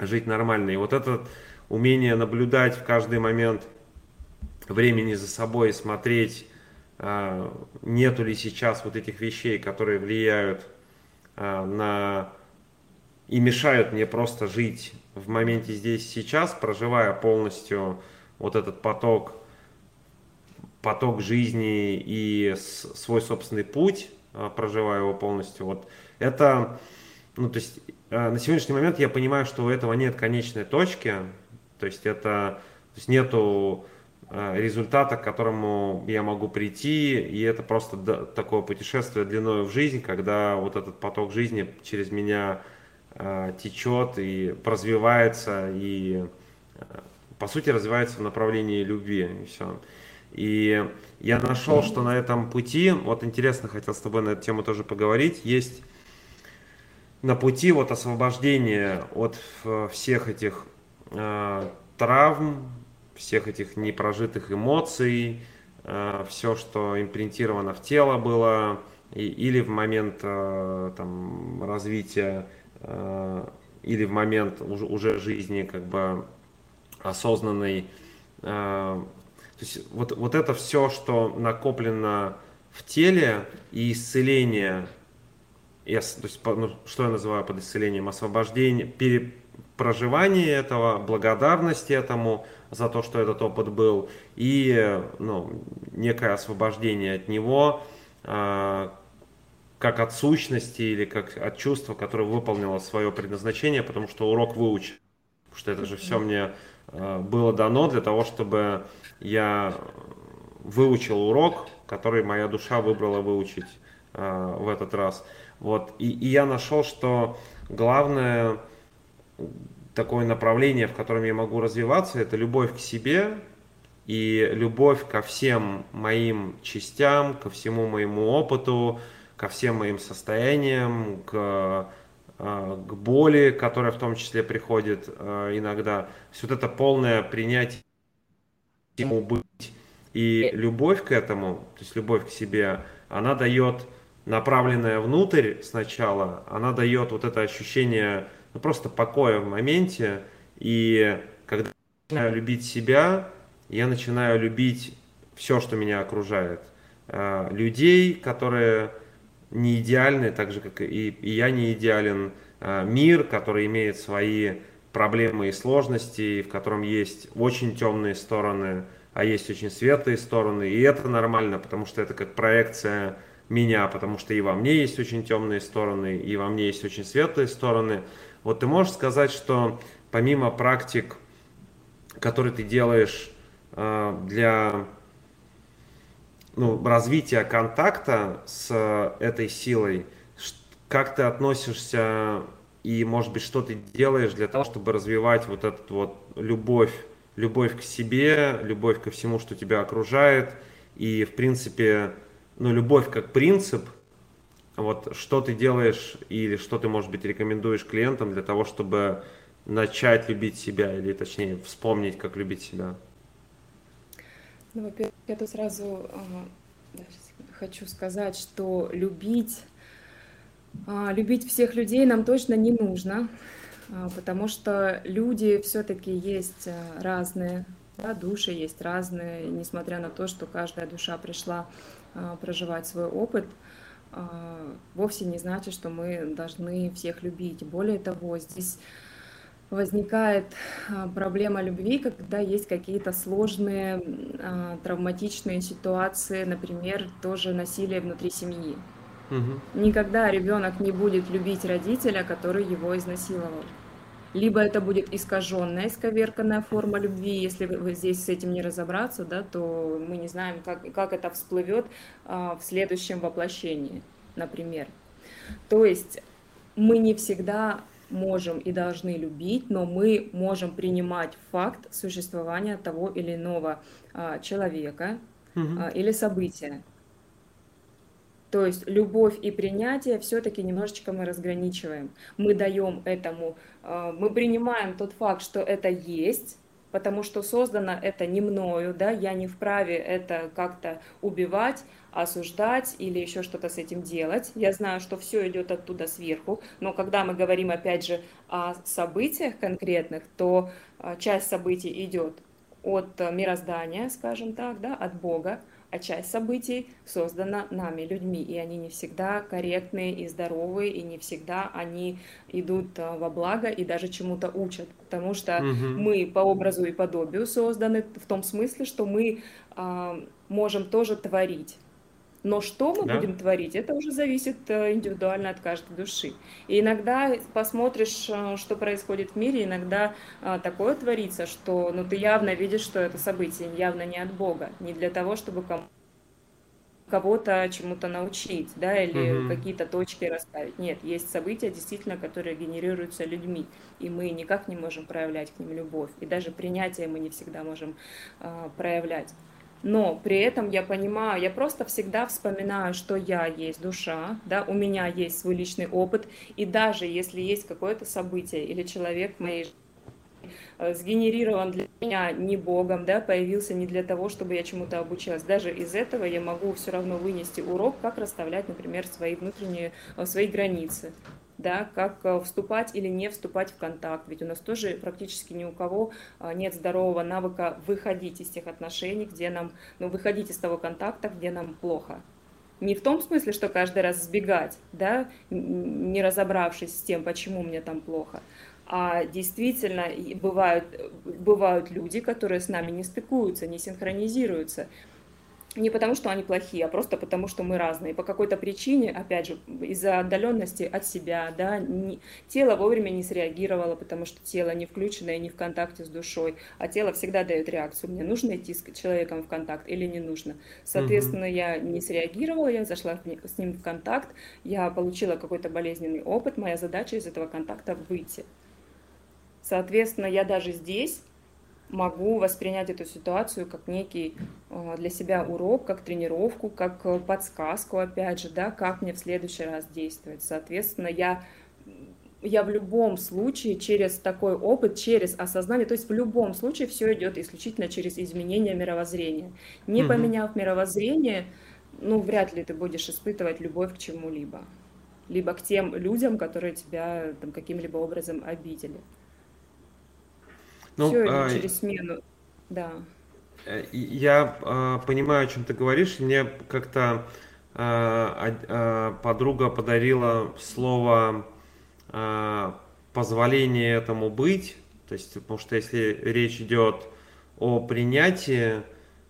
жить нормально. И вот это умение наблюдать в каждый момент времени за собой, смотреть, а, нету ли сейчас вот этих вещей, которые влияют а, на и мешают мне просто жить в моменте здесь сейчас, проживая полностью вот этот поток, поток жизни и свой собственный путь, а, проживая его полностью. Вот это, ну то есть на сегодняшний момент я понимаю, что у этого нет конечной точки, то есть это, то есть нету Э, результата, к которому я могу прийти, и это просто такое путешествие длиной в жизнь, когда вот этот поток жизни через меня течет и развивается, и э, по сути развивается в направлении любви, и все. И я нашел, что на этом пути, вот интересно, хотел с тобой на эту тему тоже поговорить, есть на пути вот освобождения от всех этих э, травм, всех этих непрожитых эмоций, э, все, что импринтировано в тело было, и, или в момент э, там, развития, э, или в момент уже, жизни как бы осознанной. То есть вот, вот это все, что накоплено в теле и исцеление, я, то есть, ну, что я называю под исцелением, освобождение, пере, этого, благодарность этому, за то, что этот опыт был, и ну, некое освобождение от него, э, как от сущности или как от чувства, которое выполнило свое предназначение, потому что урок выучен. Потому что это же все мне э, было дано для того, чтобы я выучил урок, который моя душа выбрала выучить э, в этот раз. Вот. И, и я нашел, что главное такое направление, в котором я могу развиваться, это любовь к себе и любовь ко всем моим частям, ко всему моему опыту, ко всем моим состояниям, к, э, к боли, которая в том числе приходит э, иногда. Есть вот это полное принятие ему быть и любовь к этому, то есть любовь к себе, она дает направленная внутрь сначала, она дает вот это ощущение ну, просто покоя в моменте. И когда я начинаю любить себя, я начинаю любить все, что меня окружает. Людей, которые не идеальны, так же, как и, и я не идеален. А, мир, который имеет свои проблемы и сложности, в котором есть очень темные стороны, а есть очень светлые стороны. И это нормально, потому что это как проекция меня, потому что и во мне есть очень темные стороны, и во мне есть очень светлые стороны. Вот ты можешь сказать, что помимо практик, которые ты делаешь э, для ну, развития контакта с этой силой, как ты относишься и, может быть, что ты делаешь для того, чтобы развивать вот эту вот любовь, любовь к себе, любовь ко всему, что тебя окружает, и, в принципе, ну, любовь как принцип – вот что ты делаешь или что ты, может быть, рекомендуешь клиентам для того, чтобы начать любить себя или, точнее, вспомнить, как любить себя? Ну, во-первых, я тут сразу э, хочу сказать, что любить, э, любить всех людей нам точно не нужно, э, потому что люди все-таки есть разные, да, души есть разные, несмотря на то, что каждая душа пришла проживать свой опыт – а, вовсе не значит, что мы должны всех любить. Более того, здесь возникает а, проблема любви, когда есть какие-то сложные а, травматичные ситуации, например, тоже насилие внутри семьи. Угу. Никогда ребенок не будет любить родителя, который его изнасиловал либо это будет искаженная, исковерканная форма любви, если вы здесь с этим не разобраться, да, то мы не знаем, как, как это всплывет а, в следующем воплощении, например. То есть мы не всегда можем и должны любить, но мы можем принимать факт существования того или иного а, человека угу. а, или события. То есть любовь и принятие все-таки немножечко мы разграничиваем. Мы даем этому, э, мы принимаем тот факт, что это есть, потому что создано это не мною, да, я не вправе это как-то убивать, осуждать или еще что-то с этим делать. Я знаю, что все идет оттуда сверху, но когда мы говорим, опять же, о событиях конкретных, то а, часть событий идет от мироздания, скажем так, да, от Бога, а часть событий создана нами, людьми, и они не всегда корректные и здоровые, и не всегда они идут а, во благо и даже чему-то учат, потому что угу. мы по образу и подобию созданы в том смысле, что мы а, можем тоже творить. Но что мы да? будем творить, это уже зависит э, индивидуально от каждой души. И иногда посмотришь, э, что происходит в мире, иногда э, такое творится, что ну, ты явно видишь, что это событие явно не от Бога, не для того, чтобы кому кого-то чему-то научить, да, или угу. какие-то точки расставить. Нет, есть события, действительно, которые генерируются людьми, и мы никак не можем проявлять к ним любовь, и даже принятие мы не всегда можем э, проявлять но при этом я понимаю, я просто всегда вспоминаю, что я есть душа, да, у меня есть свой личный опыт, и даже если есть какое-то событие или человек в моей жизни, э, сгенерирован для меня не Богом, да, появился не для того, чтобы я чему-то обучилась. Даже из этого я могу все равно вынести урок, как расставлять, например, свои внутренние, э, свои границы да, как э, вступать или не вступать в контакт. Ведь у нас тоже практически ни у кого а, нет здорового навыка выходить из тех отношений, где нам, ну, выходить из того контакта, где нам плохо. Не в том смысле, что каждый раз сбегать, да, не разобравшись с тем, почему мне там плохо, а действительно бывают, бывают люди, которые с нами не стыкуются, не синхронизируются не потому, что они плохие, а просто потому, что мы разные. По какой-то причине, опять же, из-за отдаленности от себя, да, не, тело вовремя не среагировало, потому что тело не включено и не в контакте с душой, а тело всегда дает реакцию. Мне нужно идти с человеком в контакт или не нужно. Соответственно, угу. я не среагировала, я зашла с ним в контакт, я получила какой-то болезненный опыт, моя задача из этого контакта выйти. Соответственно, я даже здесь могу воспринять эту ситуацию как некий э, для себя урок, как тренировку, как э, подсказку, опять же, да, как мне в следующий раз действовать. Соответственно, я я в любом случае через такой опыт, через осознание, то есть в любом случае все идет исключительно через изменение мировоззрения. Не угу. поменяв мировоззрение, ну, вряд ли ты будешь испытывать любовь к чему-либо. Либо к тем людям, которые тебя там каким-либо образом обидели. Ну, Все а, через смену, да. Э, я а, понимаю, о чем ты говоришь. Мне как-то а, а, подруга подарила слово а, позволение этому быть. То есть, потому что если речь идет о принятии,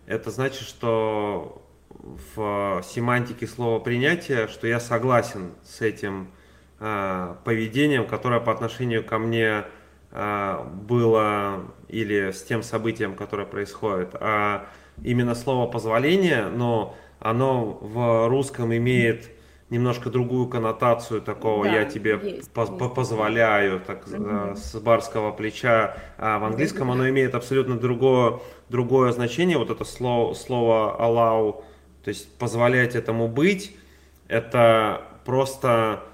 это значит, что в семантике слова принятие, что я согласен с этим а, поведением, которое по отношению ко мне было или с тем событием, которое происходит, а именно слово позволение, но оно в русском имеет немножко другую коннотацию такого да, я тебе есть, по есть. позволяю так угу. с барского плеча. А в английском оно имеет абсолютно другое другое значение. Вот это слово слово allow то есть позволять этому быть это просто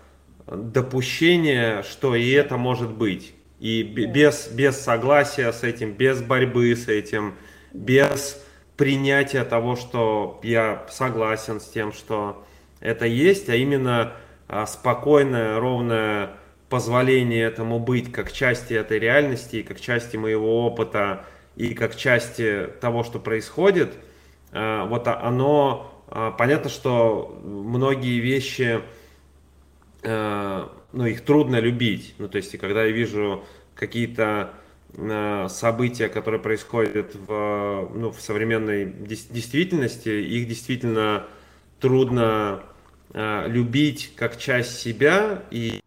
допущение что и это может быть и без, без согласия с этим, без борьбы с этим, без принятия того, что я согласен с тем, что это есть, а именно а, спокойное, ровное позволение этому быть как части этой реальности, как части моего опыта и как части того, что происходит, а, вот оно, а, понятно, что многие вещи ну, их трудно любить. Ну, то есть, когда я вижу какие-то э, события, которые происходят в, ну, в современной действительности, их действительно трудно э, любить как часть себя, и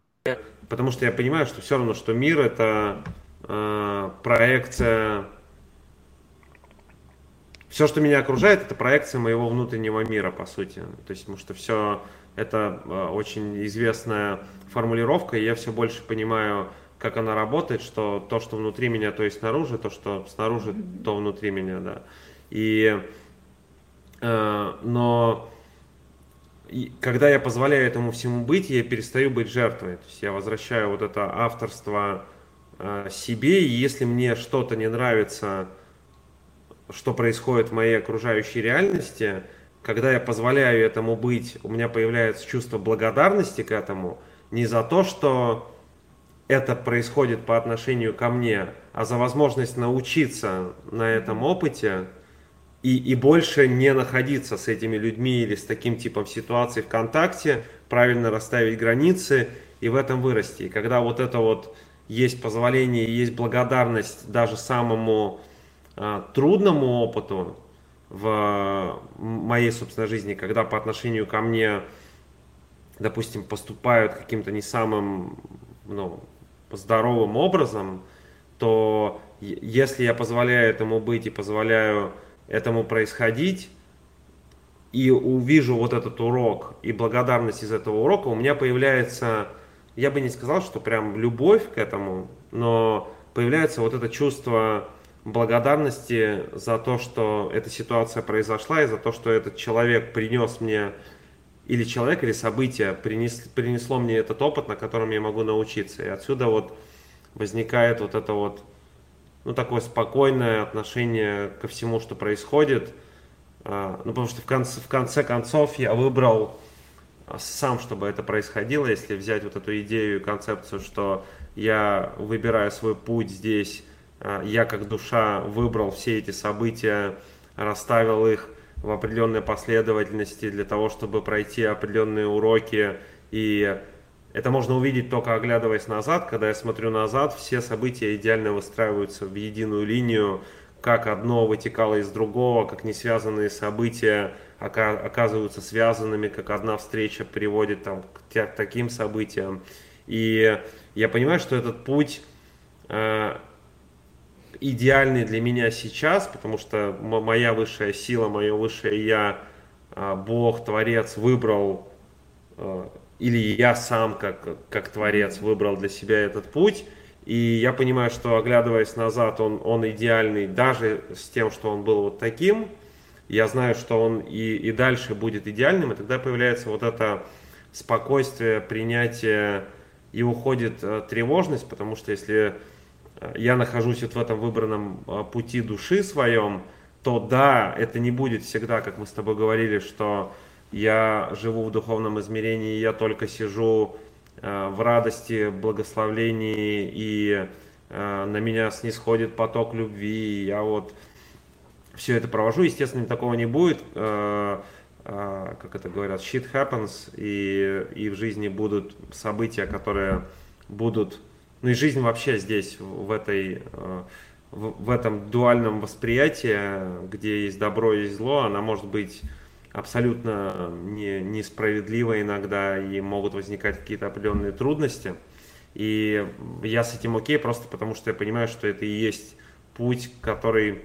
потому что я понимаю, что все равно, что мир это э, проекция все, что меня окружает, это проекция моего внутреннего мира, по сути. То есть, потому что все это э, очень известная формулировка, и я все больше понимаю, как она работает, что то, что внутри меня, то и снаружи, то, что снаружи, то внутри меня, да. И, э, но и когда я позволяю этому всему быть, я перестаю быть жертвой. То есть я возвращаю вот это авторство э, себе, и если мне что-то не нравится, что происходит в моей окружающей реальности, когда я позволяю этому быть, у меня появляется чувство благодарности к этому, не за то, что это происходит по отношению ко мне, а за возможность научиться на этом опыте и, и больше не находиться с этими людьми или с таким типом ситуаций в контакте, правильно расставить границы и в этом вырасти. И когда вот это вот есть позволение, есть благодарность даже самому а, трудному опыту в моей собственной жизни, когда по отношению ко мне, допустим, поступают каким-то не самым ну, здоровым образом, то если я позволяю этому быть и позволяю этому происходить, и увижу вот этот урок и благодарность из этого урока, у меня появляется, я бы не сказал, что прям любовь к этому, но появляется вот это чувство благодарности за то, что эта ситуация произошла, и за то, что этот человек принес мне, или человек, или событие принес, принесло мне этот опыт, на котором я могу научиться. И отсюда вот возникает вот это вот ну, такое спокойное отношение ко всему, что происходит. А, ну, потому что в конце, в конце концов я выбрал а, сам, чтобы это происходило, если взять вот эту идею и концепцию, что я выбираю свой путь здесь, я как душа выбрал все эти события, расставил их в определенной последовательности для того, чтобы пройти определенные уроки и это можно увидеть только оглядываясь назад. Когда я смотрю назад, все события идеально выстраиваются в единую линию, как одно вытекало из другого, как не связанные события оказываются связанными, как одна встреча приводит там, к таким событиям. И я понимаю, что этот путь э, идеальный для меня сейчас, потому что моя высшая сила, мое высшее я, э, Бог, Творец выбрал э, или я сам как, как творец выбрал для себя этот путь. И я понимаю, что оглядываясь назад, он, он идеальный даже с тем, что он был вот таким. Я знаю, что он и, и дальше будет идеальным, и тогда появляется вот это спокойствие, принятие, и уходит э, тревожность, потому что если я нахожусь вот в этом выбранном э, пути души своем, то да, это не будет всегда, как мы с тобой говорили, что я живу в духовном измерении, я только сижу э, в радости, благословлении, и э, на меня снисходит поток любви, и я вот все это провожу. Естественно, такого не будет, как это говорят, shit happens, и, и в жизни будут события, которые будут, ну и жизнь вообще здесь, в этой в, в этом дуальном восприятии, где есть добро и зло, она может быть абсолютно не, несправедливо иногда и могут возникать какие-то определенные трудности. И я с этим окей, просто потому что я понимаю, что это и есть путь, который,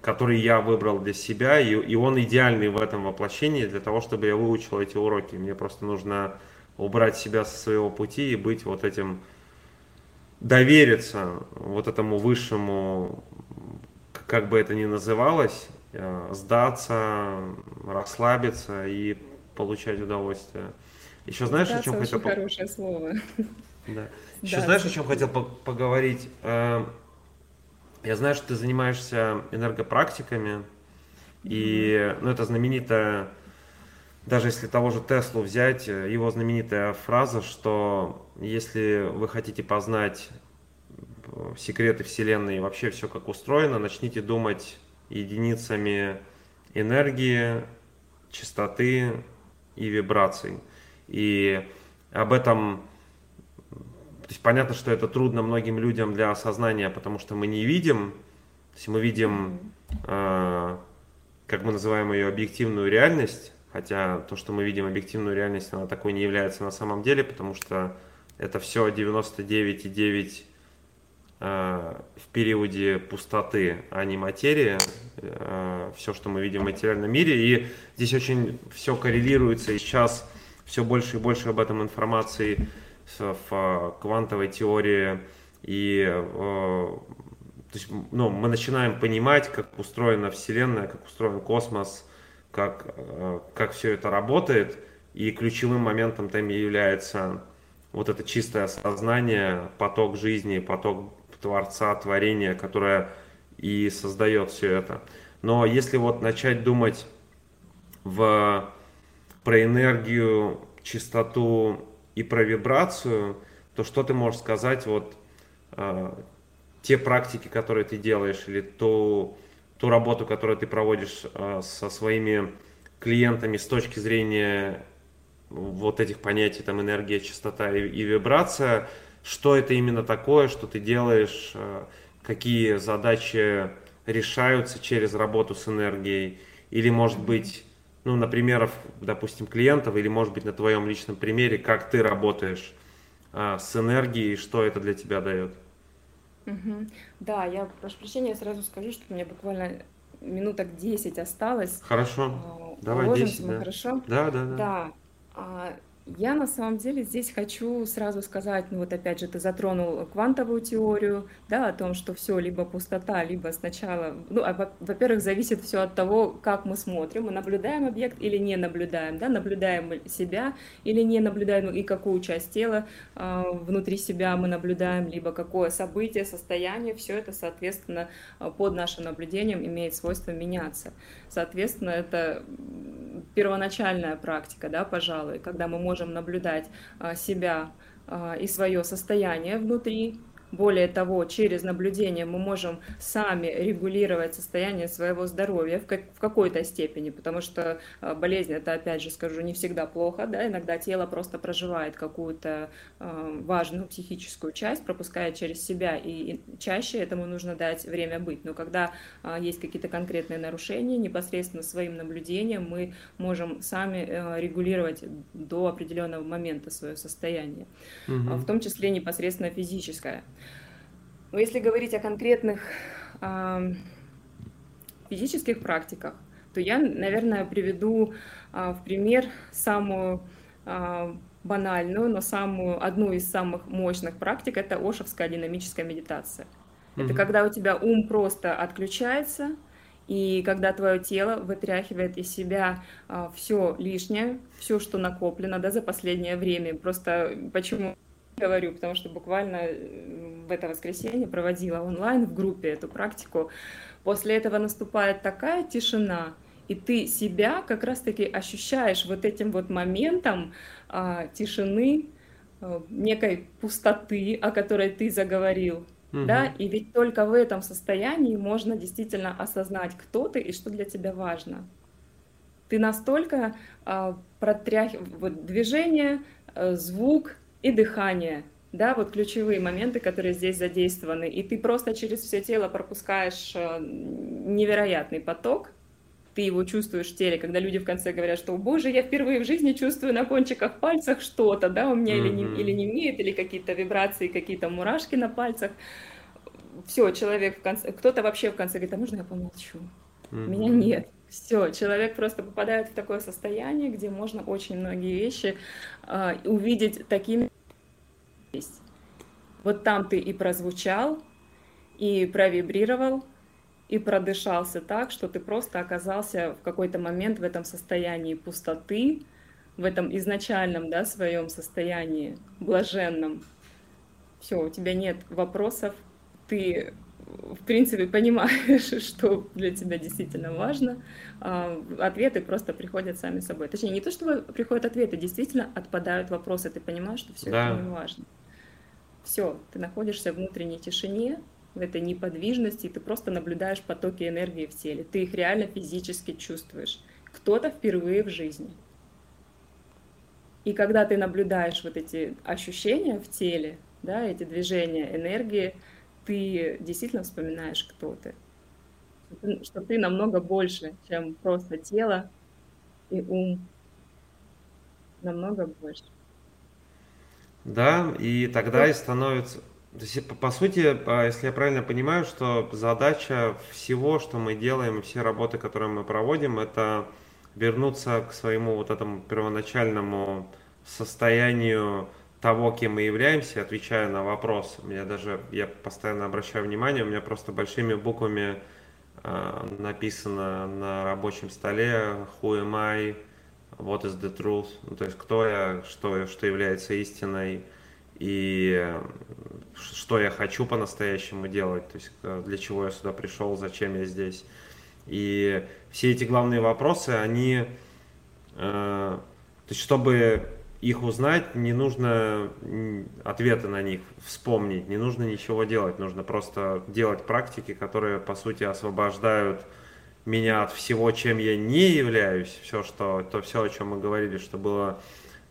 который я выбрал для себя, и, и он идеальный в этом воплощении для того, чтобы я выучил эти уроки. Мне просто нужно убрать себя со своего пути и быть вот этим, довериться вот этому высшему, как бы это ни называлось, Э, сдаться, расслабиться и получать удовольствие. Еще знаешь, Сдаться о чем хотел... хорошее слово. Да. Еще знаешь, о чем хотел поговорить? Э, я знаю, что ты занимаешься энергопрактиками, и ну, это знаменитая, даже если того же Теслу взять, его знаменитая фраза, что если вы хотите познать секреты Вселенной и вообще все как устроено, начните думать единицами энергии, частоты и вибраций. И об этом то есть понятно, что это трудно многим людям для осознания, потому что мы не видим, то есть мы видим, э, как мы называем ее, объективную реальность, хотя то, что мы видим объективную реальность, она такой не является на самом деле, потому что это все 99,9 Э, в периоде пустоты, а не материи, э, все, что мы видим в материальном мире. И здесь очень все коррелируется, и сейчас все больше и больше об этом информации в квантовой теории. И э, то есть, ну, мы начинаем понимать, как устроена Вселенная, как устроен космос, как, как все это работает. и ключевым моментом там является вот это чистое сознание, поток жизни, поток Творца, творения, которое и создает все это. Но если вот начать думать в, про энергию, чистоту и про вибрацию, то что ты можешь сказать вот э, те практики, которые ты делаешь, или ту, ту работу, которую ты проводишь э, со своими клиентами с точки зрения вот этих понятий, там, энергия, частота и, и вибрация, что это именно такое, что ты делаешь, э, какие задачи решаются через работу с энергией, или, может быть, ну, на примерах, допустим, клиентов, или, может быть, на твоем личном примере, как ты работаешь а, с энергией, что это для тебя дает. Угу. Да, я прошу прощения, сразу скажу, что у меня буквально минуток 10 осталось. Хорошо, а, давай Уложимся 10, мы да. хорошо? Да, да, да. Да. Я на самом деле здесь хочу сразу сказать, ну вот опять же ты затронул квантовую теорию, да, о том, что все либо пустота, либо сначала, ну, а, во-первых, зависит все от того, как мы смотрим, мы наблюдаем объект или не наблюдаем, да, наблюдаем себя или не наблюдаем, и какую часть тела э, внутри себя мы наблюдаем, либо какое событие, состояние, все это, соответственно, под нашим наблюдением имеет свойство меняться. Соответственно, это первоначальная практика, да, пожалуй, когда мы можем наблюдать а, себя а, и свое состояние внутри, более того, через наблюдение мы можем сами регулировать состояние своего здоровья в, как, в какой-то степени, потому что э, болезнь это, опять же скажу, не всегда плохо, да, иногда тело просто проживает какую-то э, важную психическую часть, пропуская через себя, и, и чаще этому нужно дать время быть. Но когда э, есть какие-то конкретные нарушения, непосредственно своим наблюдением мы можем сами э, регулировать до определенного момента свое состояние, угу. в том числе непосредственно физическое. Но если говорить о конкретных э, физических практиках, то я, наверное, приведу э, в пример самую э, банальную, но самую, одну из самых мощных практик – это ошевская динамическая медитация. Mm-hmm. Это когда у тебя ум просто отключается, и когда твое тело вытряхивает из себя а, все лишнее, все, что накоплено да, за последнее время. Просто почему говорю, потому что буквально э, в это воскресенье проводила онлайн в группе эту практику. После этого наступает такая тишина, и ты себя как раз-таки ощущаешь вот этим вот моментом а, тишины, а, некой пустоты, о которой ты заговорил. Угу. Да, и ведь только в этом состоянии можно действительно осознать, кто ты и что для тебя важно. Ты настолько а, протряхиваешь вот, движение, э, звук, и дыхание, да, вот ключевые моменты, которые здесь задействованы, и ты просто через все тело пропускаешь э, невероятный поток, ты его чувствуешь в теле, когда люди в конце говорят, что, боже, я впервые в жизни чувствую на кончиках пальцах что-то, да, у меня mm-hmm. или, не, или не имеет, или какие-то вибрации, какие-то мурашки на пальцах. Все, человек в конце, кто-то вообще в конце говорит, а можно я помолчу? Mm-hmm. Меня нет. Все, человек просто попадает в такое состояние, где можно очень многие вещи э, увидеть такими. Вот там ты и прозвучал, и провибрировал, и продышался так, что ты просто оказался в какой-то момент в этом состоянии пустоты, в этом изначальном да, своем состоянии блаженном. Все, у тебя нет вопросов, ты в принципе, понимаешь, что для тебя действительно важно, а, ответы просто приходят сами собой. Точнее, не то, что приходят ответы, действительно отпадают вопросы, ты понимаешь, что все да. это не важно. Все, ты находишься в внутренней тишине, в этой неподвижности, и ты просто наблюдаешь потоки энергии в теле. Ты их реально физически чувствуешь. Кто-то впервые в жизни. И когда ты наблюдаешь вот эти ощущения в теле, да, эти движения энергии, ты действительно вспоминаешь, кто ты. Что ты намного больше, чем просто тело и ум. Намного больше. Да, и тогда и становится... То есть, по, сути, а, если я правильно понимаю, что задача всего, что мы делаем, все работы, которые мы проводим, это вернуться к своему вот этому первоначальному состоянию того, кем мы являемся, отвечая на вопрос. У меня даже, я постоянно обращаю внимание, у меня просто большими буквами э, написано на рабочем столе who am I, what is the truth, ну, то есть кто я, что, что является истиной, и что я хочу по-настоящему делать, то есть для чего я сюда пришел, зачем я здесь. И все эти главные вопросы, они, э, то есть чтобы их узнать, не нужно ответы на них вспомнить, не нужно ничего делать, нужно просто делать практики, которые, по сути, освобождают меня от всего, чем я не являюсь, все, что, то все, о чем мы говорили, что было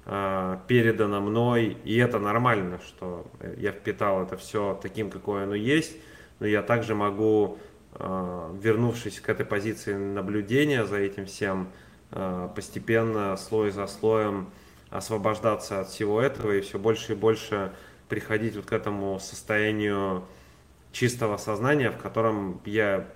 э, передано мной, и это нормально, что я впитал это все таким, какое оно есть, но я также могу, э, вернувшись к этой позиции наблюдения за этим всем, э, постепенно, слой за слоем, освобождаться от всего этого и все больше и больше приходить вот к этому состоянию чистого сознания, в котором я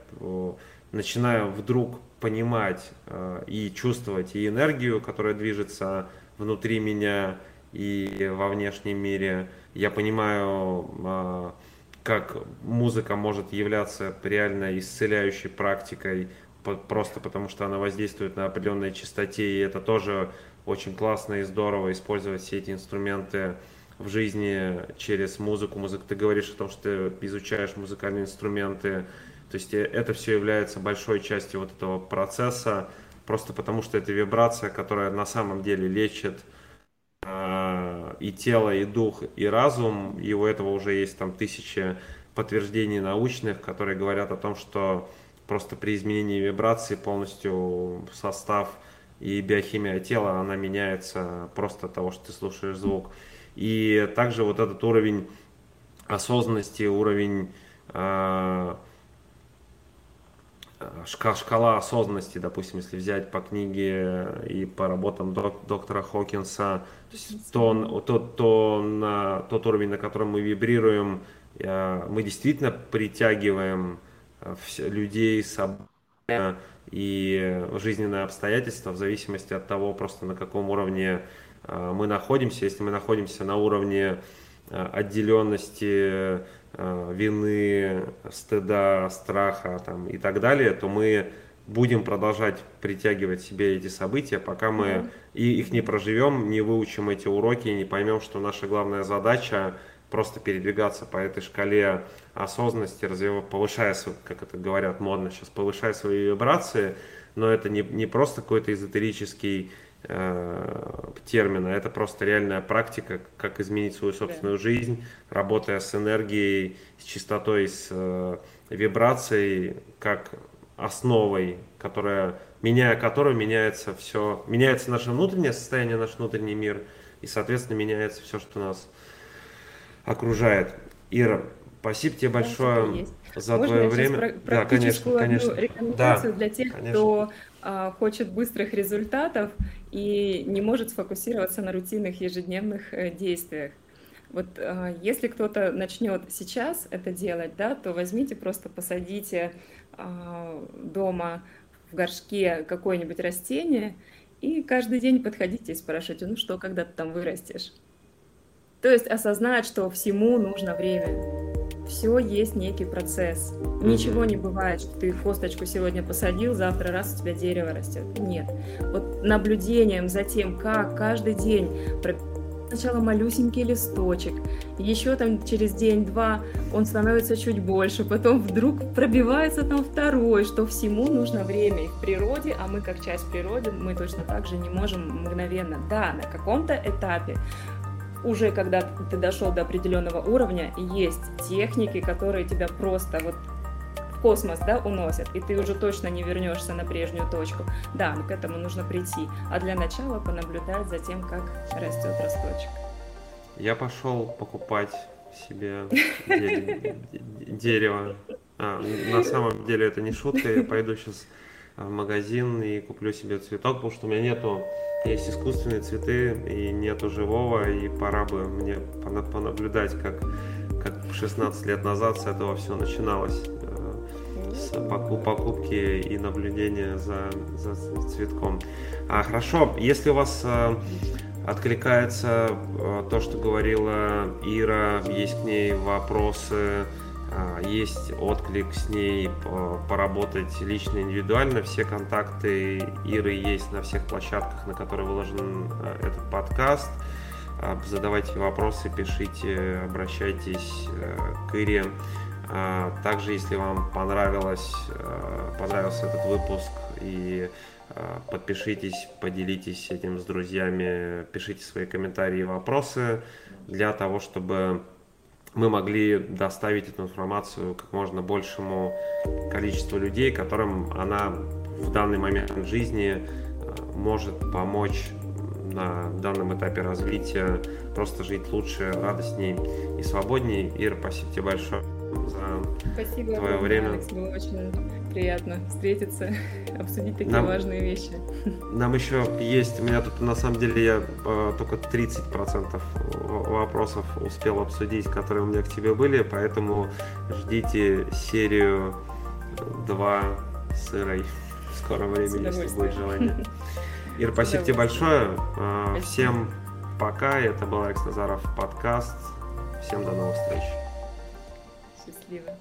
начинаю вдруг понимать э, и чувствовать и энергию, которая движется внутри меня и во внешнем мире. Я понимаю, э, как музыка может являться реально исцеляющей практикой, просто потому что она воздействует на определенной частоте, и это тоже очень классно и здорово использовать все эти инструменты в жизни через музыку. Музыка, ты говоришь о том, что ты изучаешь музыкальные инструменты, то есть э, это все является большой частью вот этого процесса, просто потому что это вибрация, которая на самом деле лечит э, и тело, и дух, и разум, и у этого уже есть там тысячи подтверждений научных, которые говорят о том, что просто при изменении вибрации полностью состав и биохимия тела, она меняется просто от того, что ты слушаешь звук. И также вот этот уровень осознанности, уровень э, шкала осознанности, допустим, если взять по книге и по работам док, доктора Хокинса, то, то, то на тот уровень, на котором мы вибрируем, э, мы действительно притягиваем э, людей, события и жизненные обстоятельства в зависимости от того, просто на каком уровне э, мы находимся. Если мы находимся на уровне отделенности вины, стыда, страха там, и так далее, то мы будем продолжать притягивать себе эти события, пока мы mm-hmm. и их не проживем, не выучим эти уроки, не поймем, что наша главная задача просто передвигаться по этой шкале осознанности, развивая, повышая, как это говорят модно сейчас, повышая свои вибрации, но это не, не просто какой-то эзотерический э, термина. Это просто реальная практика, как изменить свою собственную жизнь, работая с энергией, с частотой, с э, вибрацией, как основой, которая, меняя которую меняется все, меняется наше внутреннее состояние, наш внутренний мир, и, соответственно, меняется все, что нас окружает. Ира, спасибо тебе большое за Можно твое время. Про- да, конечно, конечно. рекомендацию да, для тех, конечно. кто а, хочет быстрых результатов и не может сфокусироваться на рутинных ежедневных э, действиях. Вот а, если кто-то начнет сейчас это делать, да, то возьмите, просто посадите а, дома в горшке какое-нибудь растение и каждый день подходите и спрашивайте, ну что, когда ты там вырастешь? То есть осознать, что всему нужно время все есть некий процесс. Ничего не бывает, что ты косточку сегодня посадил, завтра раз у тебя дерево растет. Нет. Вот наблюдением за тем, как каждый день сначала малюсенький листочек, еще там через день-два он становится чуть больше, потом вдруг пробивается там второй, что всему нужно время и в природе, а мы как часть природы, мы точно так же не можем мгновенно. Да, на каком-то этапе уже когда ты дошел до определенного уровня, есть техники, которые тебя просто вот в космос, да, уносят, и ты уже точно не вернешься на прежнюю точку. Да, к этому нужно прийти. А для начала понаблюдать за тем, как растет росточек. Я пошел покупать себе дерево. А, на самом деле это не шутка, я пойду сейчас в магазин и куплю себе цветок, потому что у меня нету есть искусственные цветы и нету живого, и пора бы мне понаблюдать, как, как 16 лет назад с этого все начиналось, э, с покупки и наблюдения за, за цветком. А, хорошо, если у вас э, откликается э, то, что говорила Ира, есть к ней вопросы, есть отклик с ней поработать лично, индивидуально. Все контакты Иры есть на всех площадках, на которые выложен а, этот подкаст. А, задавайте вопросы, пишите, обращайтесь к Ире. Также, если вам понравилось, понравился этот выпуск и подпишитесь, поделитесь этим с друзьями, пишите свои комментарии и вопросы для того, чтобы мы могли доставить эту информацию как можно большему количеству людей, которым она в данный момент жизни э, может помочь на данном этапе развития просто жить лучше, радостней и свободнее. Ира, спасибо тебе большое за спасибо твое вам, время. Алекс, было очень приятно встретиться, обсудить такие нам, важные вещи. Нам еще есть, у меня тут на самом деле я э, только 30% вопросов успел обсудить, которые у меня к тебе были, поэтому ждите серию 2 с Ирой в скором времени, если будет желание. Ир, спасибо тебе большое. Э, спасибо. Всем пока. Это был Алекс Назаров подкаст. Всем до новых встреч. Счастливо.